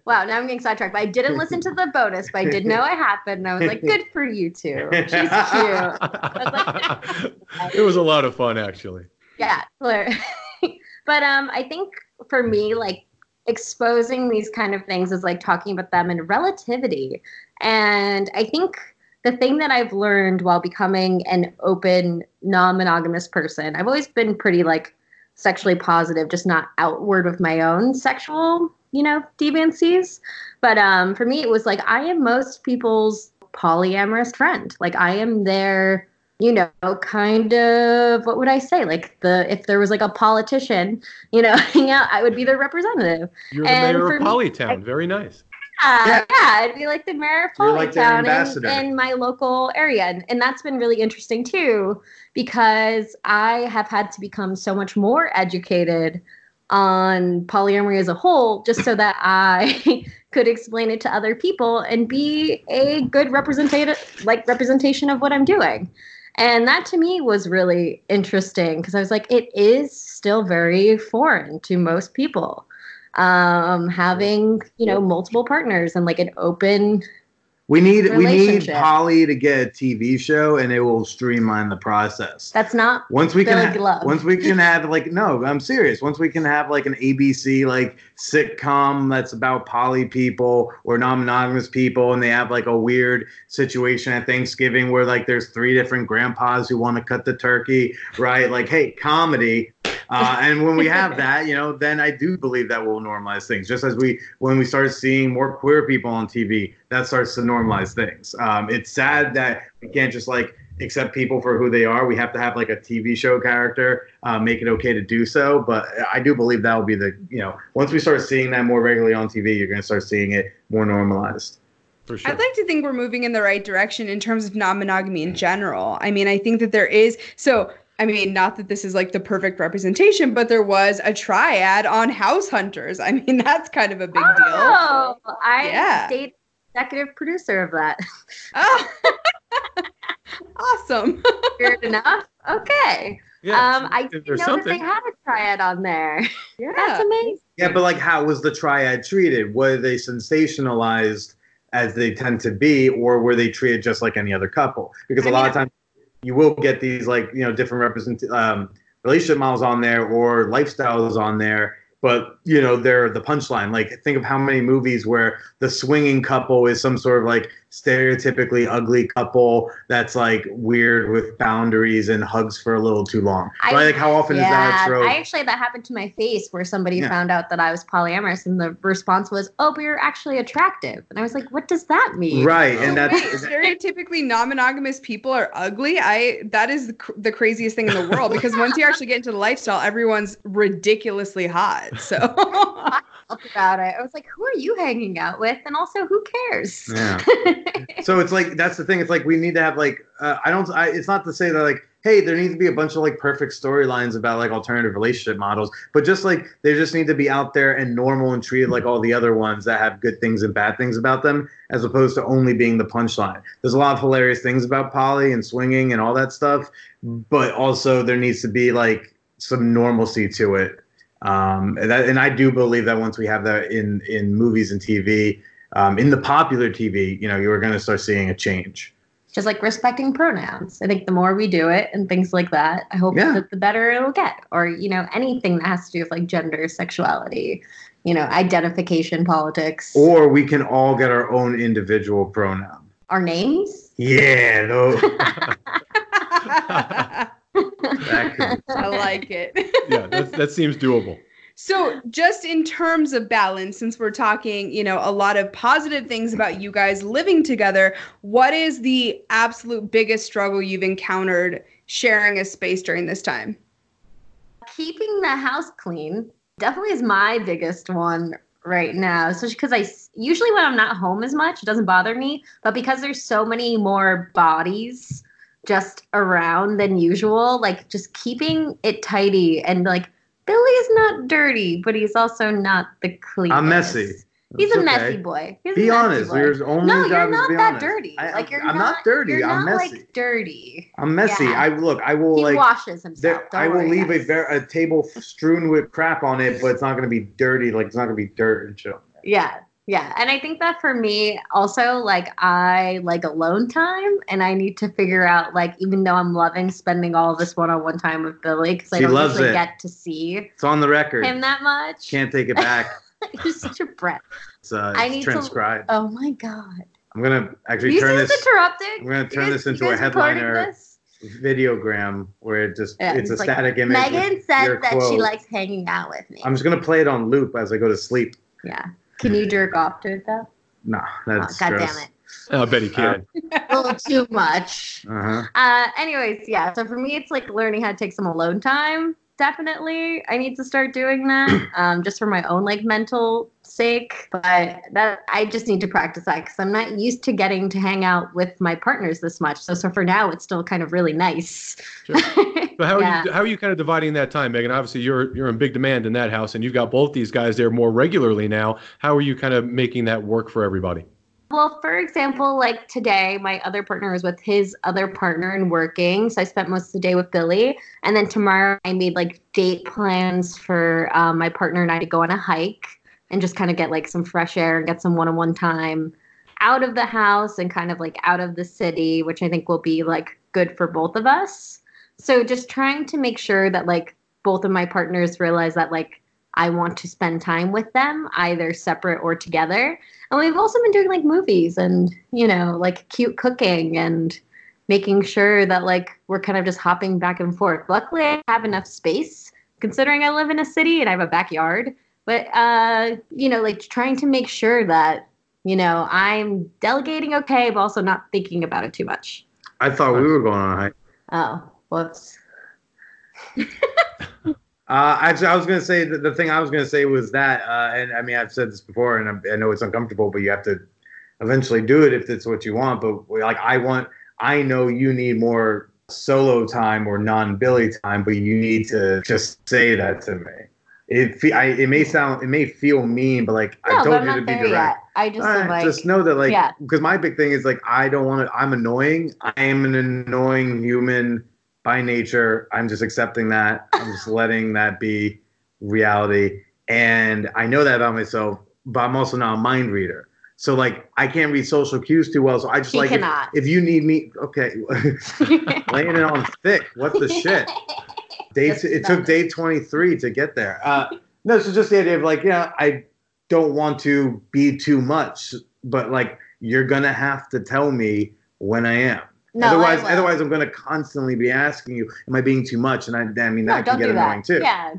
wow, now I'm getting sidetracked. But I didn't listen to the bonus, but I did know it happened. And I was like, good for you two. She's cute. (laughs) it was a lot of fun, actually. Yeah, (laughs) but um, I think for me, like exposing these kind of things is like talking about them in relativity. And I think the thing that I've learned while becoming an open, non monogamous person, I've always been pretty like sexually positive, just not outward with my own sexual, you know, deviancies. But um, for me, it was like I am most people's polyamorous friend. Like I am their, you know, kind of what would I say? Like the if there was like a politician, you know, (laughs) hang out, I would be their representative. You're the mayor of Polytown. Very nice yeah, yeah, it'd be like the mayor of Polytown like in, in, my local area. And, and that's been really interesting too, because I have had to become so much more educated on polyamory as a whole, just so that I (laughs) could explain it to other people and be a good representative, like representation of what I'm doing. And that to me was really interesting because I was like, it is still very foreign to most people um, having you know multiple partners and like an open we need we need Poly to get a TV show, and it will streamline the process. That's not once we can ha- once we can have like no, I'm serious. Once we can have like an ABC like sitcom that's about poly people or non-monogamous people, and they have like a weird situation at Thanksgiving where like there's three different grandpas who want to cut the turkey, right? Like, hey, comedy. Uh, and when we have (laughs) that, you know, then I do believe that will normalize things. Just as we, when we start seeing more queer people on TV, that starts to normalize things. Um, it's sad that we can't just like accept people for who they are. We have to have like a TV show character, uh, make it okay to do so. But I do believe that will be the, you know, once we start seeing that more regularly on TV, you're going to start seeing it more normalized. Sure. I'd like to think we're moving in the right direction in terms of non monogamy in general. I mean, I think that there is. So I mean, not that this is like the perfect representation, but there was a triad on House Hunters. I mean, (laughs) that's kind of a big oh, deal. Oh, I yeah. date executive producer of that. (laughs) Oh, (laughs) awesome. (laughs) Weird enough. Okay. Yeah, um, I didn't know something. that they had a triad on there. Yeah. That's amazing. Yeah, but like, how was the triad treated? Were they sensationalized as they tend to be, or were they treated just like any other couple? Because a I lot mean, of times you will get these like you know different represent um, relationship models on there or lifestyles on there, but you know they're the punchline. Like think of how many movies where the swinging couple is some sort of like stereotypically ugly couple that's like weird with boundaries and hugs for a little too long. I- right? Like how often is that a trope? I actually that happened to my face where somebody Yeah. found out that I was polyamorous, and the response was, "Oh, but you're actually attractive," and I was like, "What does that mean?" right, and Wait, that's stereotypically non-monogamous people are ugly. I that is the, cr- the craziest thing in the world because once you (laughs) actually get into the lifestyle, everyone's ridiculously hot. So (laughs) About it. I was like, "Who are you hanging out with?" And also, who cares? yeah. (laughs) so it's like that's the thing. It's like we need to have like uh, I don't. I, it's not to say that like hey, there needs to be a bunch of like perfect storylines about like alternative relationship models, but just like they just need to be out there and normal and treated like all the other ones that have good things and bad things about them, as opposed to only being the punchline. There's a lot of hilarious things about poly and swinging and all that stuff, but also there needs to be like some normalcy to it. Um, and, that, and I do believe that once we have that in in movies and TV, um, in the popular TV, you know, you're going to start seeing a change. Just like respecting pronouns. I think the more we do it and things like that, I hope Yeah. that the better it'll get. Or you know, anything that has to do with like gender, sexuality, you know, identification, politics, Or we can all get our own individual pronoun. our names. Yeah, though. (laughs) (laughs) (laughs) I like it. yeah, that, that seems doable. So, just in terms of balance, since we're talking, you know, a lot of positive things about you guys living together, what is the absolute biggest struggle you've encountered sharing a space during this time? keeping the house clean definitely is my biggest one right now especially because I usually when i'm not home as much it doesn't bother me but because there's so many more bodies just around than usual like just keeping it tidy and like billy's not dirty but he's also not the cleanest I'm messy. he's It's a okay. messy boy He's Be honest. boy. Your only no, job you're not that honest. dirty. I, like you're I'm not, not dirty. You're I'm not messy. like dirty. I'm messy. Yeah. I look. I will He like. washes himself. There, I will leave a, ver- a table strewn with crap on it, but it's not going to be dirty. Like it's not going to be dirt and shit. Yeah. Yeah. And I think that for me also, like, I like alone time and I need to figure out, like, even though I'm loving spending all this one on one time with Billy, because I don't usually it. get to see It's on the record. him that much. Can't take it back. (laughs) You're such a bret. It's, uh, I need to- transcribed. Oh my God. I'm gonna actually you turn this interrupting? I'm gonna turn guys- this into a headliner this? videogram where it just Yeah, it's a like, static image. Megan said that she likes hanging out with me. I'm just gonna play it on loop as I go to sleep. yeah. Can you jerk off to it though? No, Oh, that's God gross. damn it. I bet he can. (laughs) A little too much. Uh-huh. Uh, anyways, yeah. So for me, it's like learning how to take some alone time. Definitely, I need to start doing that, (clears throat) um, just for my own like mental sake. But that I just need to practice that because I'm not used to getting to hang out with my partners this much. So so for now, it's still kind of really nice. Sure. (laughs) So how Yeah. are you how are you kind of dividing that time, Megan? Obviously, you're you're in big demand in that house, and you've got both these guys there more regularly now. How are you kind of making that work for everybody? Well, for example, like today, my other partner was with his other partner and working. So I spent most of the day with Billy. And then tomorrow, I made like date plans for um, my partner and I to go on a hike and just kind of get like some fresh air and get some one on one time out of the house and kind of like out of the city, which I think will be like good for both of us. So just trying to make sure that like both of my partners realize that like I want to spend time with them, either separate or together. And we've also been doing like movies and, you know, like cute cooking and making sure that like we're kind of just hopping back and forth. Luckily, I have enough space considering I live in a city and I have a backyard. But, uh, you know, like trying to make sure that, you know, I'm delegating okay, but also not thinking about it too much. I thought we were going on a hike. Oh, whoops. (laughs) Uh, actually, I was gonna say the, the thing I was gonna say was that, uh, and I mean I've said this before, and I, I know it's uncomfortable, but you have to eventually do it if it's what you want. But like I want, I know you need more solo time or non-Billy time, but you need to just say that to me. It I, it may sound it may feel mean, but like No, I told you to be direct. yet. I just right, like, just know that like yeah. because my big thing is like I don't want to I'm annoying. I am an annoying human by nature. I'm just accepting that. I'm just (laughs) letting that be reality. and I know that about myself, but I'm also not a mind reader. So like I can't read social cues too well. So I just He like if, if you need me, okay, (laughs) laying it on thick. What the shit? (laughs) Day That's it took day 23 to get there. Uh, no, so just the idea of like, yeah, I don't want to be too much, but like you're gonna have to tell me when I am. No, otherwise, otherwise, I'm gonna constantly be asking you, "Am I being too much?" And I, I mean, no, that can get annoying that. too. Yeah.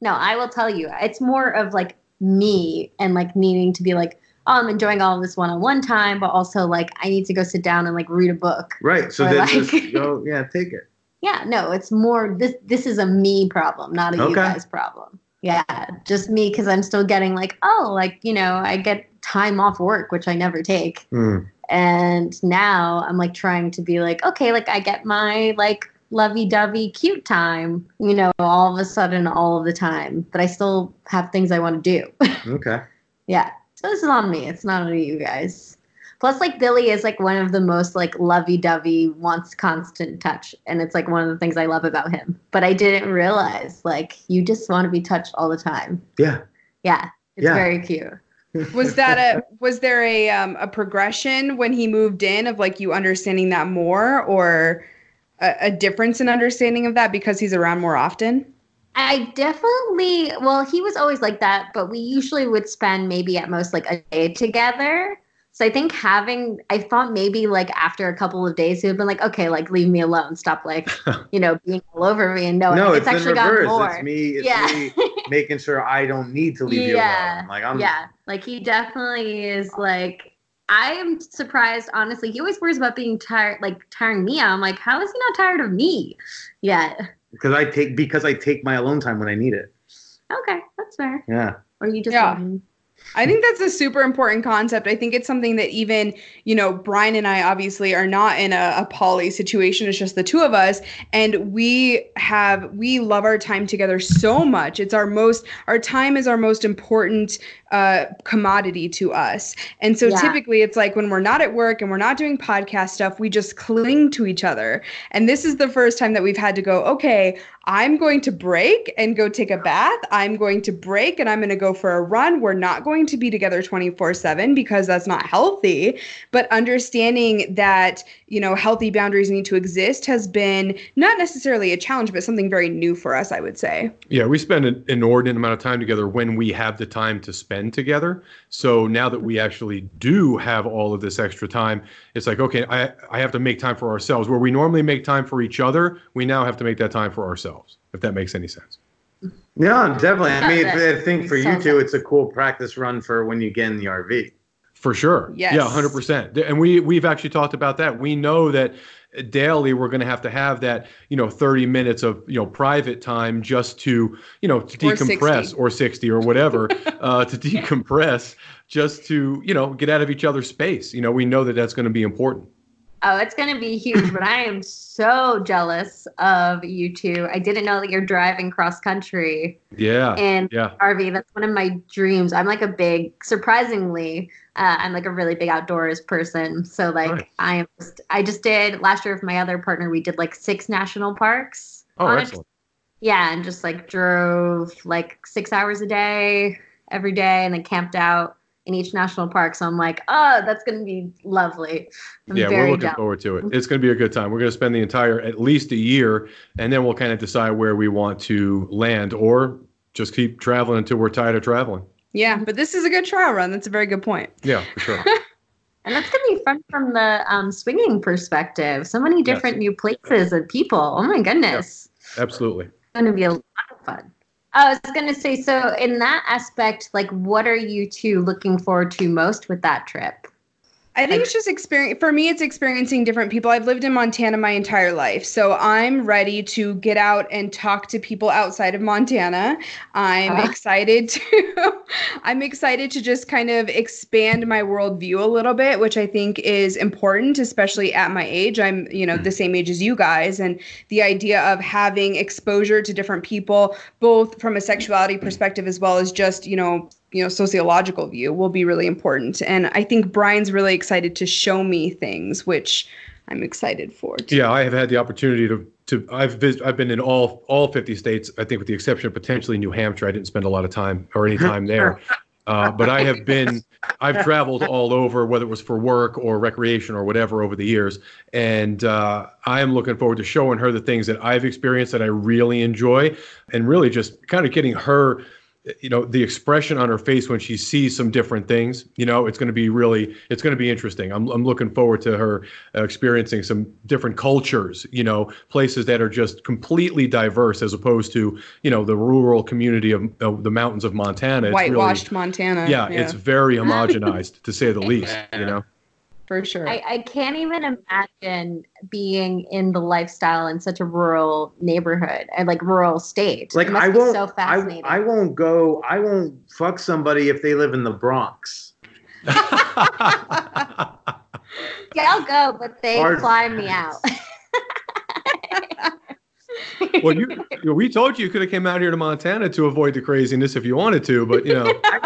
No, I will tell you. It's more of like me and like needing to be like, oh, I'm enjoying all of this one-on-one time, but also like I need to go sit down and like read a book. Right. So then like- just go, yeah, take it. (laughs) Yeah, no, it's more this this is a me problem, not a you guys problem. Yeah, just me because I'm still getting like, oh, like, you know, I get time off work, which I never take. Hmm. And now I'm like trying to be like, okay, like I get my like lovey dovey cute time, you know, all of a sudden, all of the time, but I still have things I want to do. (laughs) Okay. yeah. So this is on me. It's not on you guys. Plus, like Billy is like one of the most like lovey dovey, wants constant touch, and it's like one of the things I love about him. But I didn't realize like you just want to be touched all the time. Yeah. Yeah, it's Yeah. very cute. Was that a was there a um, a progression when he moved in of like you understanding that more or a, a difference in understanding of that because he's around more often? I definitely, well, he was always like that, but we usually would spend maybe at most like a day together. So I think having, I thought maybe like after a couple of days, he would have been like, okay, like leave me alone. Stop like, (laughs) you know, being all over me. And no, no, it's, it's, actually in gotten reverse. more. It's me. It's Yeah. me (laughs) making sure I don't need to leave you Yeah. alone. Like I'm. yeah. Like he definitely is like, I am surprised, honestly. He always worries about being tired, like tiring me out. I'm like, how is he not tired of me yet? Because I take because I take my alone time when I need it. Okay, that's fair. Yeah. Or you just Yeah. I think that's a super important concept. I think it's something that even, you know, Brian and I obviously are not in a, a poly situation. It's just the two of us. And we have, we love our time together so much. It's our most, our time is our most important uh, commodity to us. And so Yeah. typically it's like when we're not at work and we're not doing podcast stuff, we just cling to each other. And this is the first time that we've had to go, okay, I'm going to break and go take a bath. I'm going to break and I'm going to go for a run. We're not going to be together 24 7 because that's not healthy. But understanding that, you know, healthy boundaries need to exist has been not necessarily a challenge, but something very new for us, I would say. Yeah, we spend an inordinate amount of time together when we have the time to spend together. So now that we actually do have all of this extra time, it's like, okay, I, I have to make time for ourselves. Where we normally make time for each other, we now have to make that time for ourselves, if that makes any sense. Yeah, definitely. I mean, I think for you sounds two, it's a cool practice run for when you get in the RV. For sure. Yes. Yeah, hundred percent. And we we've actually talked about that. We know that daily we're going to have to have that you know 30 minutes of you know private time just to you know to Or decompress 60. or 60 or whatever (laughs) uh, to decompress just to you know get out of each other's space you know we know that that's going to be important Oh, it's gonna be huge, but I am so jealous of you two. I didn't know that you're driving cross country yeah in yeah RV. That's one of my dreams. I'm like a big, surprisingly, uh, I'm like a really big outdoors person. So like Nice. I am. Just, I just did last year with my other partner. We did like six national parks. oh on a- Yeah, and just like drove like six hours a day every day, and then camped out in each national park. So I'm like, oh, that's gonna be lovely. I'm yeah we're very looking jealous. forward to it it's going to be a good time we're going to spend the entire at least a year and then we'll kind of decide where we want to land or just keep traveling until we're tired of traveling Yeah, but this is a good trial run. That's a very good point. yeah for sure (laughs) And that's gonna be fun from the um, swinging perspective. So many different new places and people. Oh my goodness, absolutely it's gonna be a lot of fun. I was gonna say, so in that aspect, like, what are you two looking forward to most with that trip? I think it's just experience for me it's experiencing different people. I've lived in Montana my entire life. So I'm ready to get out and talk to people outside of Montana. I'm Uh-huh. excited to (laughs) I'm excited to just kind of expand my worldview a little bit, which I think is important, especially at my age. I'm, you know, the same age as you guys. And the idea of having exposure to different people, both from a sexuality perspective as well as just, you know, you know sociological view will be really important and i think brian's really excited to show me things which i'm excited for too. Yeah, I have had the opportunity to to I've vis- I've been in all all 50 states. I think with the exception of potentially New Hampshire. I didn't spend a lot of time or any (laughs) time there. Uh, but I have been, I've traveled all over, whether it was for work or recreation or whatever over the years. And uh, I am looking forward to showing her the things that I've experienced that I really enjoy and really just kind of getting her you know the expression on her face when she sees some different things you know it's going to be really it's going to be interesting. I'm, I'm looking forward to her uh, experiencing some different cultures you know places that are just completely diverse as opposed to you know the rural community of, of the mountains of montana. It's Whitewashed really, Montana. yeah, it's very (laughs) homogenized to say the least you know for sure. I, I can't even imagine being in the lifestyle in such a rural neighborhood and like rural state. Like I won't. so I, fascinating. I won't go. I won't fuck somebody if they live in the Bronx. (laughs) yeah, I'll go, but they Hard- fly me out. (laughs) well you, you, (laughs) we told you you could have came out here to montana to avoid the craziness if you wanted to but you know I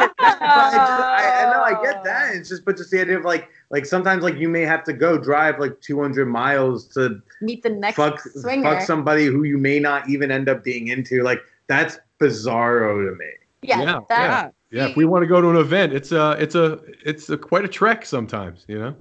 get that. but it's just- I, I know. I get that. Oh. It's just, but just the idea of like, like sometimes like you may have to go drive like 200 miles to Meet the next fuck swinger. fuck somebody who you may not even end up being into. Like that's bizarro to me. yeah, Yeah, that- yeah if we want to go to an event it's a it's a it's a, quite a trek sometimes you know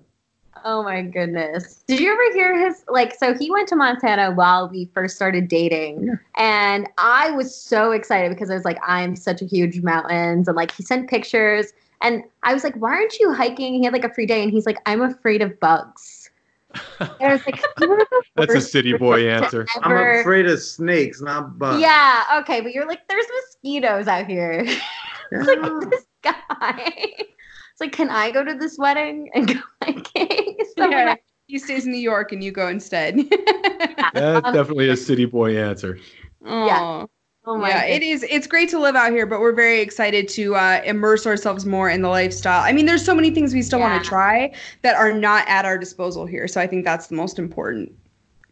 Oh my goodness. Did you ever hear his like so he went to Montana while we first started dating and I was so excited because I was like I'm such a huge mountains and like he sent pictures and I was like why aren't you hiking? He had like a free day and he's like I'm afraid of bugs. And I was like "You are the (laughs) That's a city boy to answer. I'm afraid of snakes, not bugs. Yeah, okay, but you're like there's mosquitoes out here. (laughs) Yeah. It's like this guy. It's like, can I go to this wedding and go (laughs) hiking? So yeah. He stays in New York and you go instead. That's Um, definitely a city boy answer. Aw. Oh my yeah, it is. It's great to live out here, but we're very excited to uh, immerse ourselves more in the lifestyle. I mean, there's so many things we still want to try that are not at our disposal here. So I think that's the most important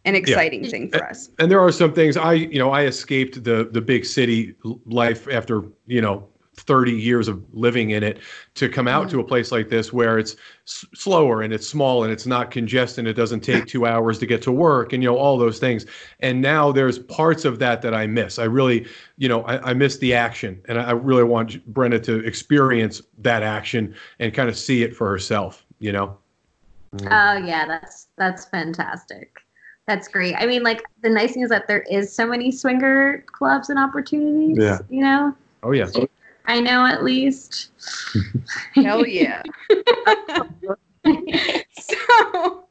and exciting thing for us. And there are some things I, you know, I escaped the the big city life after, you know, 30 years of living in it to come out to a place like this where it's s- slower and it's small and it's not congested. It doesn't take (laughs) two hours to get to work and, you know, all those things. And now there's parts of that that I miss. I really, you know, I, I miss the action and I I really want Brenda to experience that action and kind of see it for herself, you know? Mm. Oh yeah, that's that's fantastic. That's great. I mean, like the nice thing is that there is so many swinger clubs and opportunities. Yeah. You know, Oh, yeah. I know at least. (laughs) Hell yeah. (laughs) so,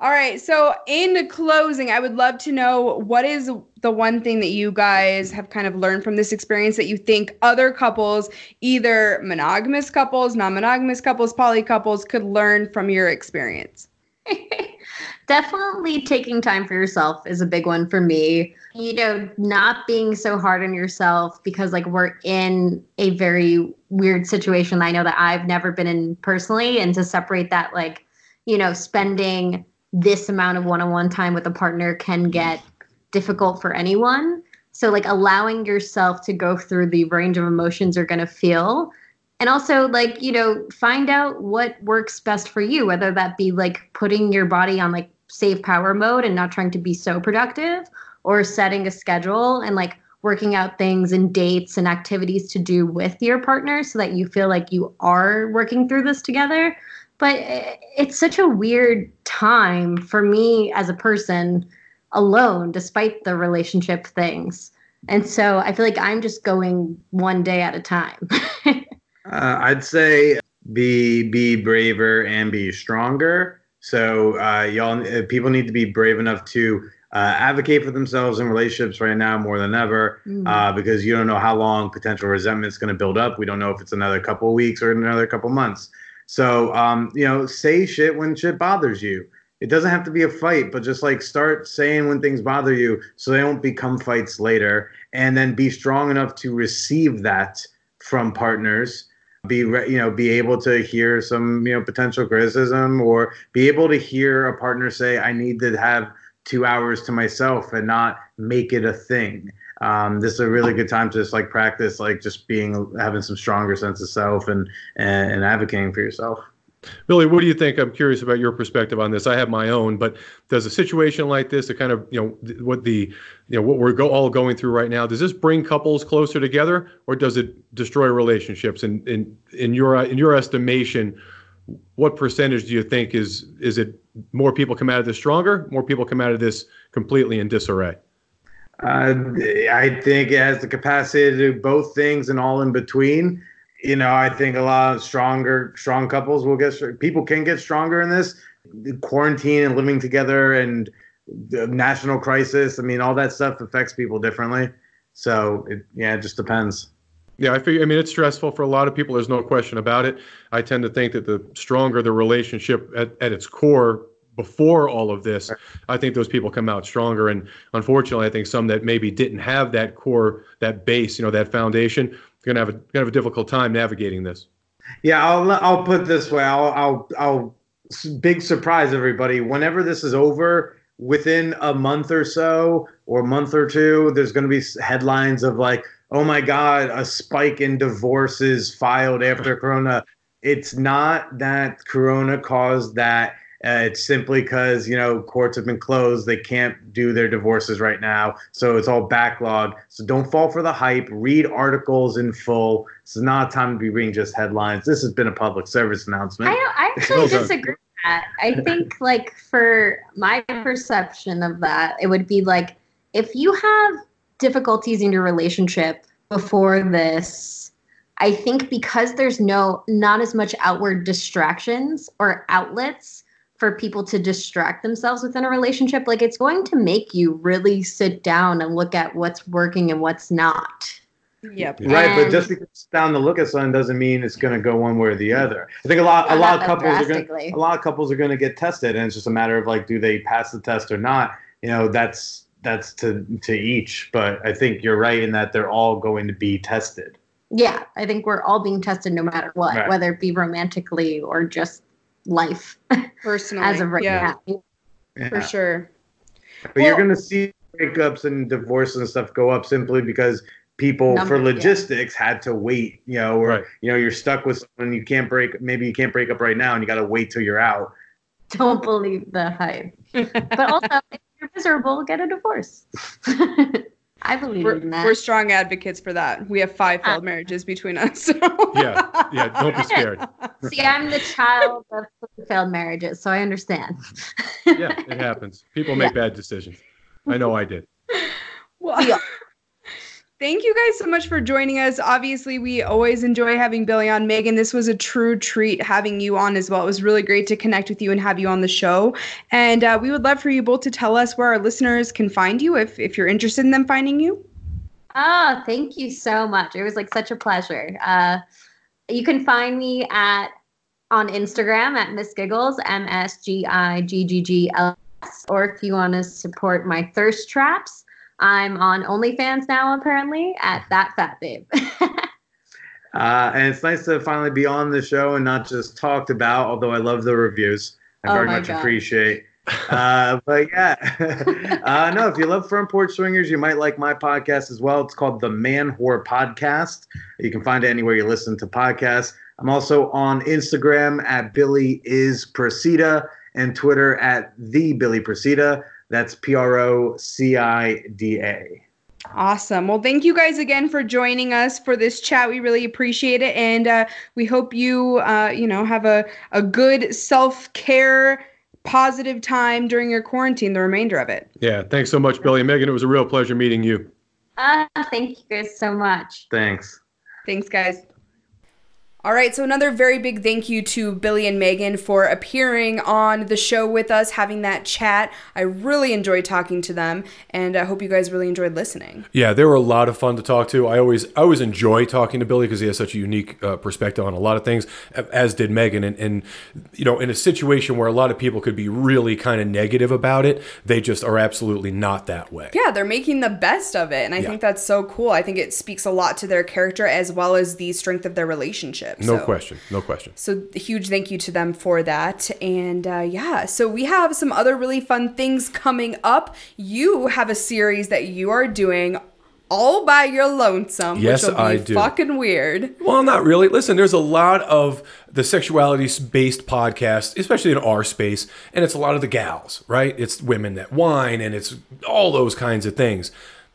all right. So, in closing, I would love to know what is the one thing that you guys have kind of learned from this experience that you think other couples, either monogamous couples, non monogamous couples, poly couples, could learn from your experience? (laughs) Definitely taking time for yourself is a big one for me. You know, not being so hard on yourself because, like, we're in a very weird situation. I know that I've never been in personally, and to separate that, like, you know, spending this amount of one on one time with a partner can get difficult for anyone. So, like, allowing yourself to go through the range of emotions you're going to feel and also like you know find out what works best for you whether that be like putting your body on like save power mode and not trying to be so productive or setting a schedule and like working out things and dates and activities to do with your partner so that you feel like you are working through this together. But it's such a weird time for me as a person alone despite the relationship things. And so i feel like i'm just going one day at a time. (laughs) Uh, I'd say be be braver and be stronger. So uh, y'all, uh, people need to be brave enough to uh, advocate for themselves in relationships right now more than ever, Mm. uh, because you don't know how long potential resentment is going to build up. We don't know if it's another couple of weeks or another couple of months. So um, you know, say shit when shit bothers you. It doesn't have to be a fight, but just like start saying when things bother you, so they don't become fights later, and then be strong enough to receive that from partners be you know be able to hear some you know potential criticism or be able to hear a partner say i need to have two hours to myself and not make it a thing. Um, this is a really good time to just like practice like just being having some stronger sense of self and and, and advocating for yourself Billy, what do you think? I'm curious about your perspective on this. I have my own, but does a situation like this, the kind of you know what the you know what we're go- all going through right now, does this bring couples closer together, or does it destroy relationships? And in, in, in your in your estimation, what percentage do you think is is it more people come out of this stronger, more people come out of this completely in disarray? Uh, I think it has the capacity to do both things and all in between. You know, I think a lot of stronger, strong couples will get. People can get stronger in this quarantine and living together and the national crisis. I mean, all that stuff affects people differently. So, it, yeah, it just depends. Yeah, I figure. I mean, it's stressful for a lot of people. There's no question about it. I tend to think that the stronger the relationship at, at its core before all of this, I think those people come out stronger. And unfortunately, I think some that maybe didn't have that core, that base, you know, that foundation, going to have a going to have a difficult time navigating this. Yeah, I'll I'll put it this way. I'll I'll I'll big surprise everybody. Whenever this is over, within a month or so or a month or two, there's going to be headlines of like, oh my God, a spike in divorces filed after (laughs) Corona. It's not that Corona caused that. Uh, it's simply because you know courts have been closed; they can't do their divorces right now, so it's all backlogged. So don't fall for the hype. Read articles in full. This is not a time to be reading just headlines. This has been a public service announcement. I, I actually disagree with that. I think, like, for my perception of that, it would be like if you have difficulties in your relationship before this. I think because there's no not as much outward distractions or outlets for people to distract themselves within a relationship, like it's going to make you really sit down and look at what's working and what's not. Yep. Right, And- but just because it's down to look at something doesn't mean it's going to go one way or the other. I think a lot, a lot of couples are going, drastically. a lot of couples are going to get tested, and it's just a matter of like, do they pass the test or not? You know, that's that's to to each. But I think you're right in that they're all going to be tested. Yeah, I think we're all being tested no matter what, Right. whether it be romantically or just life Personally. (laughs) as of right yeah, now. for sure. But you're going to see breakups and divorces and stuff go up simply because people, Number, for yeah. logistics, had to wait. You know, or Right. you know, you're stuck with someone you can't break. Maybe you can't break up right now, and you got to wait till you're out. Don't believe the hype. (laughs) but also, if you're miserable, get a divorce. (laughs) I believe We're, in that. we're strong advocates for that. We have five Ah. failed marriages between us. so- (laughs) Yeah, yeah. Don't be scared. (laughs) See, I'm the child of failed marriages, so I understand. Yeah, it happens. People make bad decisions. I know I did. Well, Yeah. (laughs) thank you guys so much for joining us. Obviously, we always enjoy having Billy on. Megan, this was a true treat having you on as well. It was really great to connect with you and have you on the show. And uh, we would love for you both to tell us where our listeners can find you if, if you're interested in them finding you. Oh, thank you so much. It was like such a pleasure. Uh, you can find me at on Instagram at Miss Giggles, M S G I G G G L S. Or if you want to support my thirst traps, I'm on OnlyFans now apparently at that fat babe. (laughs) Uh, and it's nice to finally be on the show and not just talked about, although I love the reviews. I Oh very much God. appreciate. (laughs) Uh, but yeah, (laughs) uh, no, if you love front porch swingers, you might like my podcast as well. It's called the Man Whore Podcast. You can find it anywhere you listen to podcasts. I'm also on Instagram at Billy is Procida and Twitter at the Billy Procida. That's P R O C I D A. Awesome. Well, thank you guys again for joining us for this chat. We really appreciate it, and uh, we hope you, uh, you know, have a a good self care, positive time during your quarantine. The remainder of it. Yeah, thanks so much, Billy and Megan. It was a real pleasure meeting you. uh, thank you guys so much. Thanks. Thanks, guys. All right, so another very big thank you to Billy and Megan for appearing on the show with us, having that chat. I really enjoyed talking to them, and I hope you guys really enjoyed listening. Yeah, they were a lot of fun to talk to. I always, I always enjoy talking to Billy because he has such a unique uh, perspective on a lot of things, as did Megan. And, and you know, in a situation where a lot of people could be really kind of negative about it, they just are absolutely not that way. Yeah, they're making the best of it, and I Yeah. think that's so cool. I think it speaks a lot to their character as well as the strength of their relationship. No So- question, no question. So huge thank you to them for that. And uh, yeah, so we have some other really fun things coming up. You have a series that you are doing all by your lonesome, Yes, which will be I do. fucking weird. Well, not really. Listen, there's a lot of the sexuality based podcasts, especially in our space, and it's a lot of the gals, right? It's women that whine and it's all those kinds of things.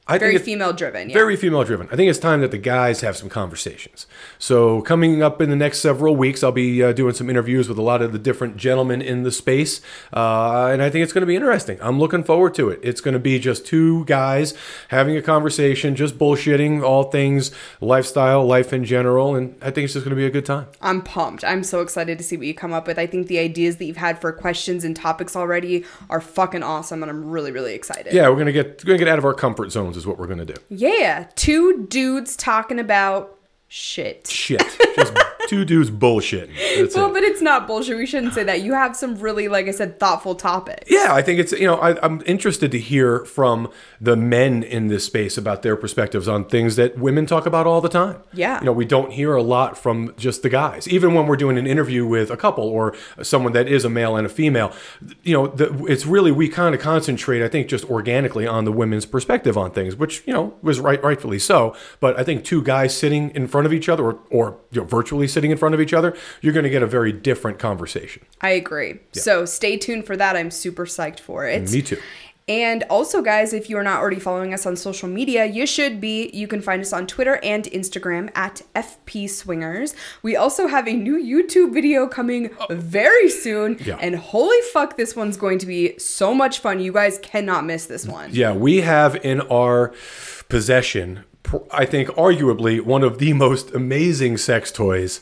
I Very female driven. Yeah. very female driven. I think it's time that the guys have some conversations. So, coming up in the next several weeks, I'll be uh, doing some interviews with a lot of the different gentlemen in the space. Uh, and I think it's going to be interesting. I'm looking forward to it. It's going to be just two guys having a conversation, just bullshitting all things lifestyle, life in general. And I think it's just going to be a good time. I'm pumped. I'm so excited to see what you come up with. I think the ideas that you've had for questions and topics already are fucking awesome, and I'm really, really excited. Yeah, we're going to get, going to get out of our comfort zones, is what we're going to do. Yeah. Two dudes talking about shit. Shit. Just (laughs) two dudes bullshitting. That's Well, it. but it's not bullshit. We shouldn't say that. You have some really, like I said, thoughtful topics. Yeah, I think it's you know I, I'm interested to hear from the men in this space about their perspectives on things that women talk about all the time. Yeah. you know we don't hear a lot from just the guys. Even when we're doing an interview with a couple or someone that is a male and a female, you know the, it's really we kind of concentrate. I think just organically on the women's perspective on things, which you know was right rightfully so. But I think two guys sitting in front of each other or or you know, virtually sitting in front of each other, you're going to get a very different conversation. I agree. So stay tuned for that. I'm super psyched for it. Me too. And also, guys, if you are not already following us on social media, you should be. You can find us on Twitter and Instagram at FP Swingers. We also have a new YouTube video coming very soon. Yeah. And holy fuck, this one's going to be so much fun. You guys cannot miss this one. Yeah, we have in our possession, I think, arguably one of the most amazing sex toys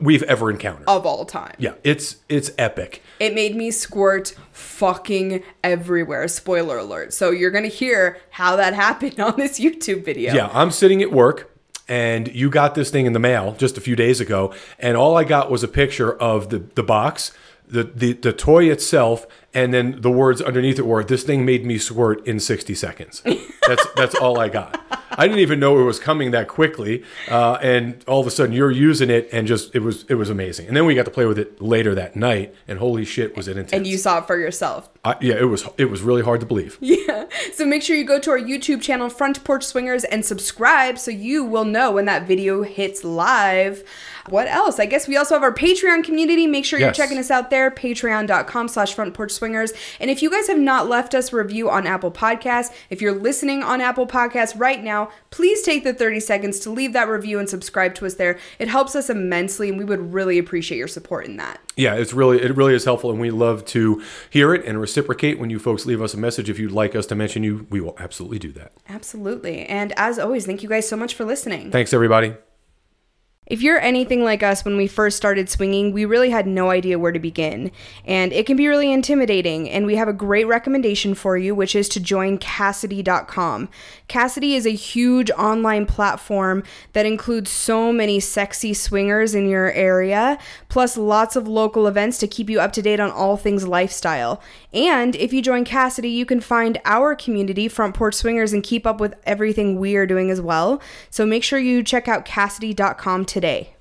we've ever encountered. Of all time. Yeah, it's it's epic. It made me squirt fucking everywhere. Spoiler alert. So you're going to hear how that happened (laughs) on this YouTube video. Yeah, I'm sitting at work and you got this thing in the mail just a few days ago and all I got was a picture of the the box, the the, the toy itself and then the words underneath it were this thing made me squirt in 60 seconds. (laughs) That's that's all I got. I didn't even know it was coming that quickly, uh, and all of a sudden you're using it, and just it was it was amazing. And then we got to play with it later that night, and holy shit, was it intense! And you saw it for yourself. I, yeah, it was it was really hard to believe. (laughs) Yeah. So make sure you go to our YouTube channel, Front Porch Swingers, and subscribe so you will know when that video hits live. What else? I guess we also have our Patreon community. Make sure you're checking us out there, patreon.com slash front porch swingers. And if you guys have not left us a review on Apple Podcasts, if you're listening on Apple Podcasts right now, please take the 30 seconds to leave that review and subscribe to us there. It helps us immensely, and we would really appreciate your support in that. Yeah, it's really it really is helpful, and we love to hear it and reciprocate when you folks leave us a message. If you'd like us to mention you, we will absolutely do that. Absolutely. And as always, thank you guys so much for listening. Thanks, everybody. If you're anything like us when we first started swinging, we really had no idea where to begin. And it can be really intimidating. And we have a great recommendation for you, which is to join Kasidie.com. Kasidie is a huge online platform that includes so many sexy swingers in your area, plus lots of local events to keep you up to date on all things lifestyle. And if you join Kasidie, you can find our community, Front Porch Swingers, and keep up with everything we are doing as well. So make sure you check out Kasidie.com today.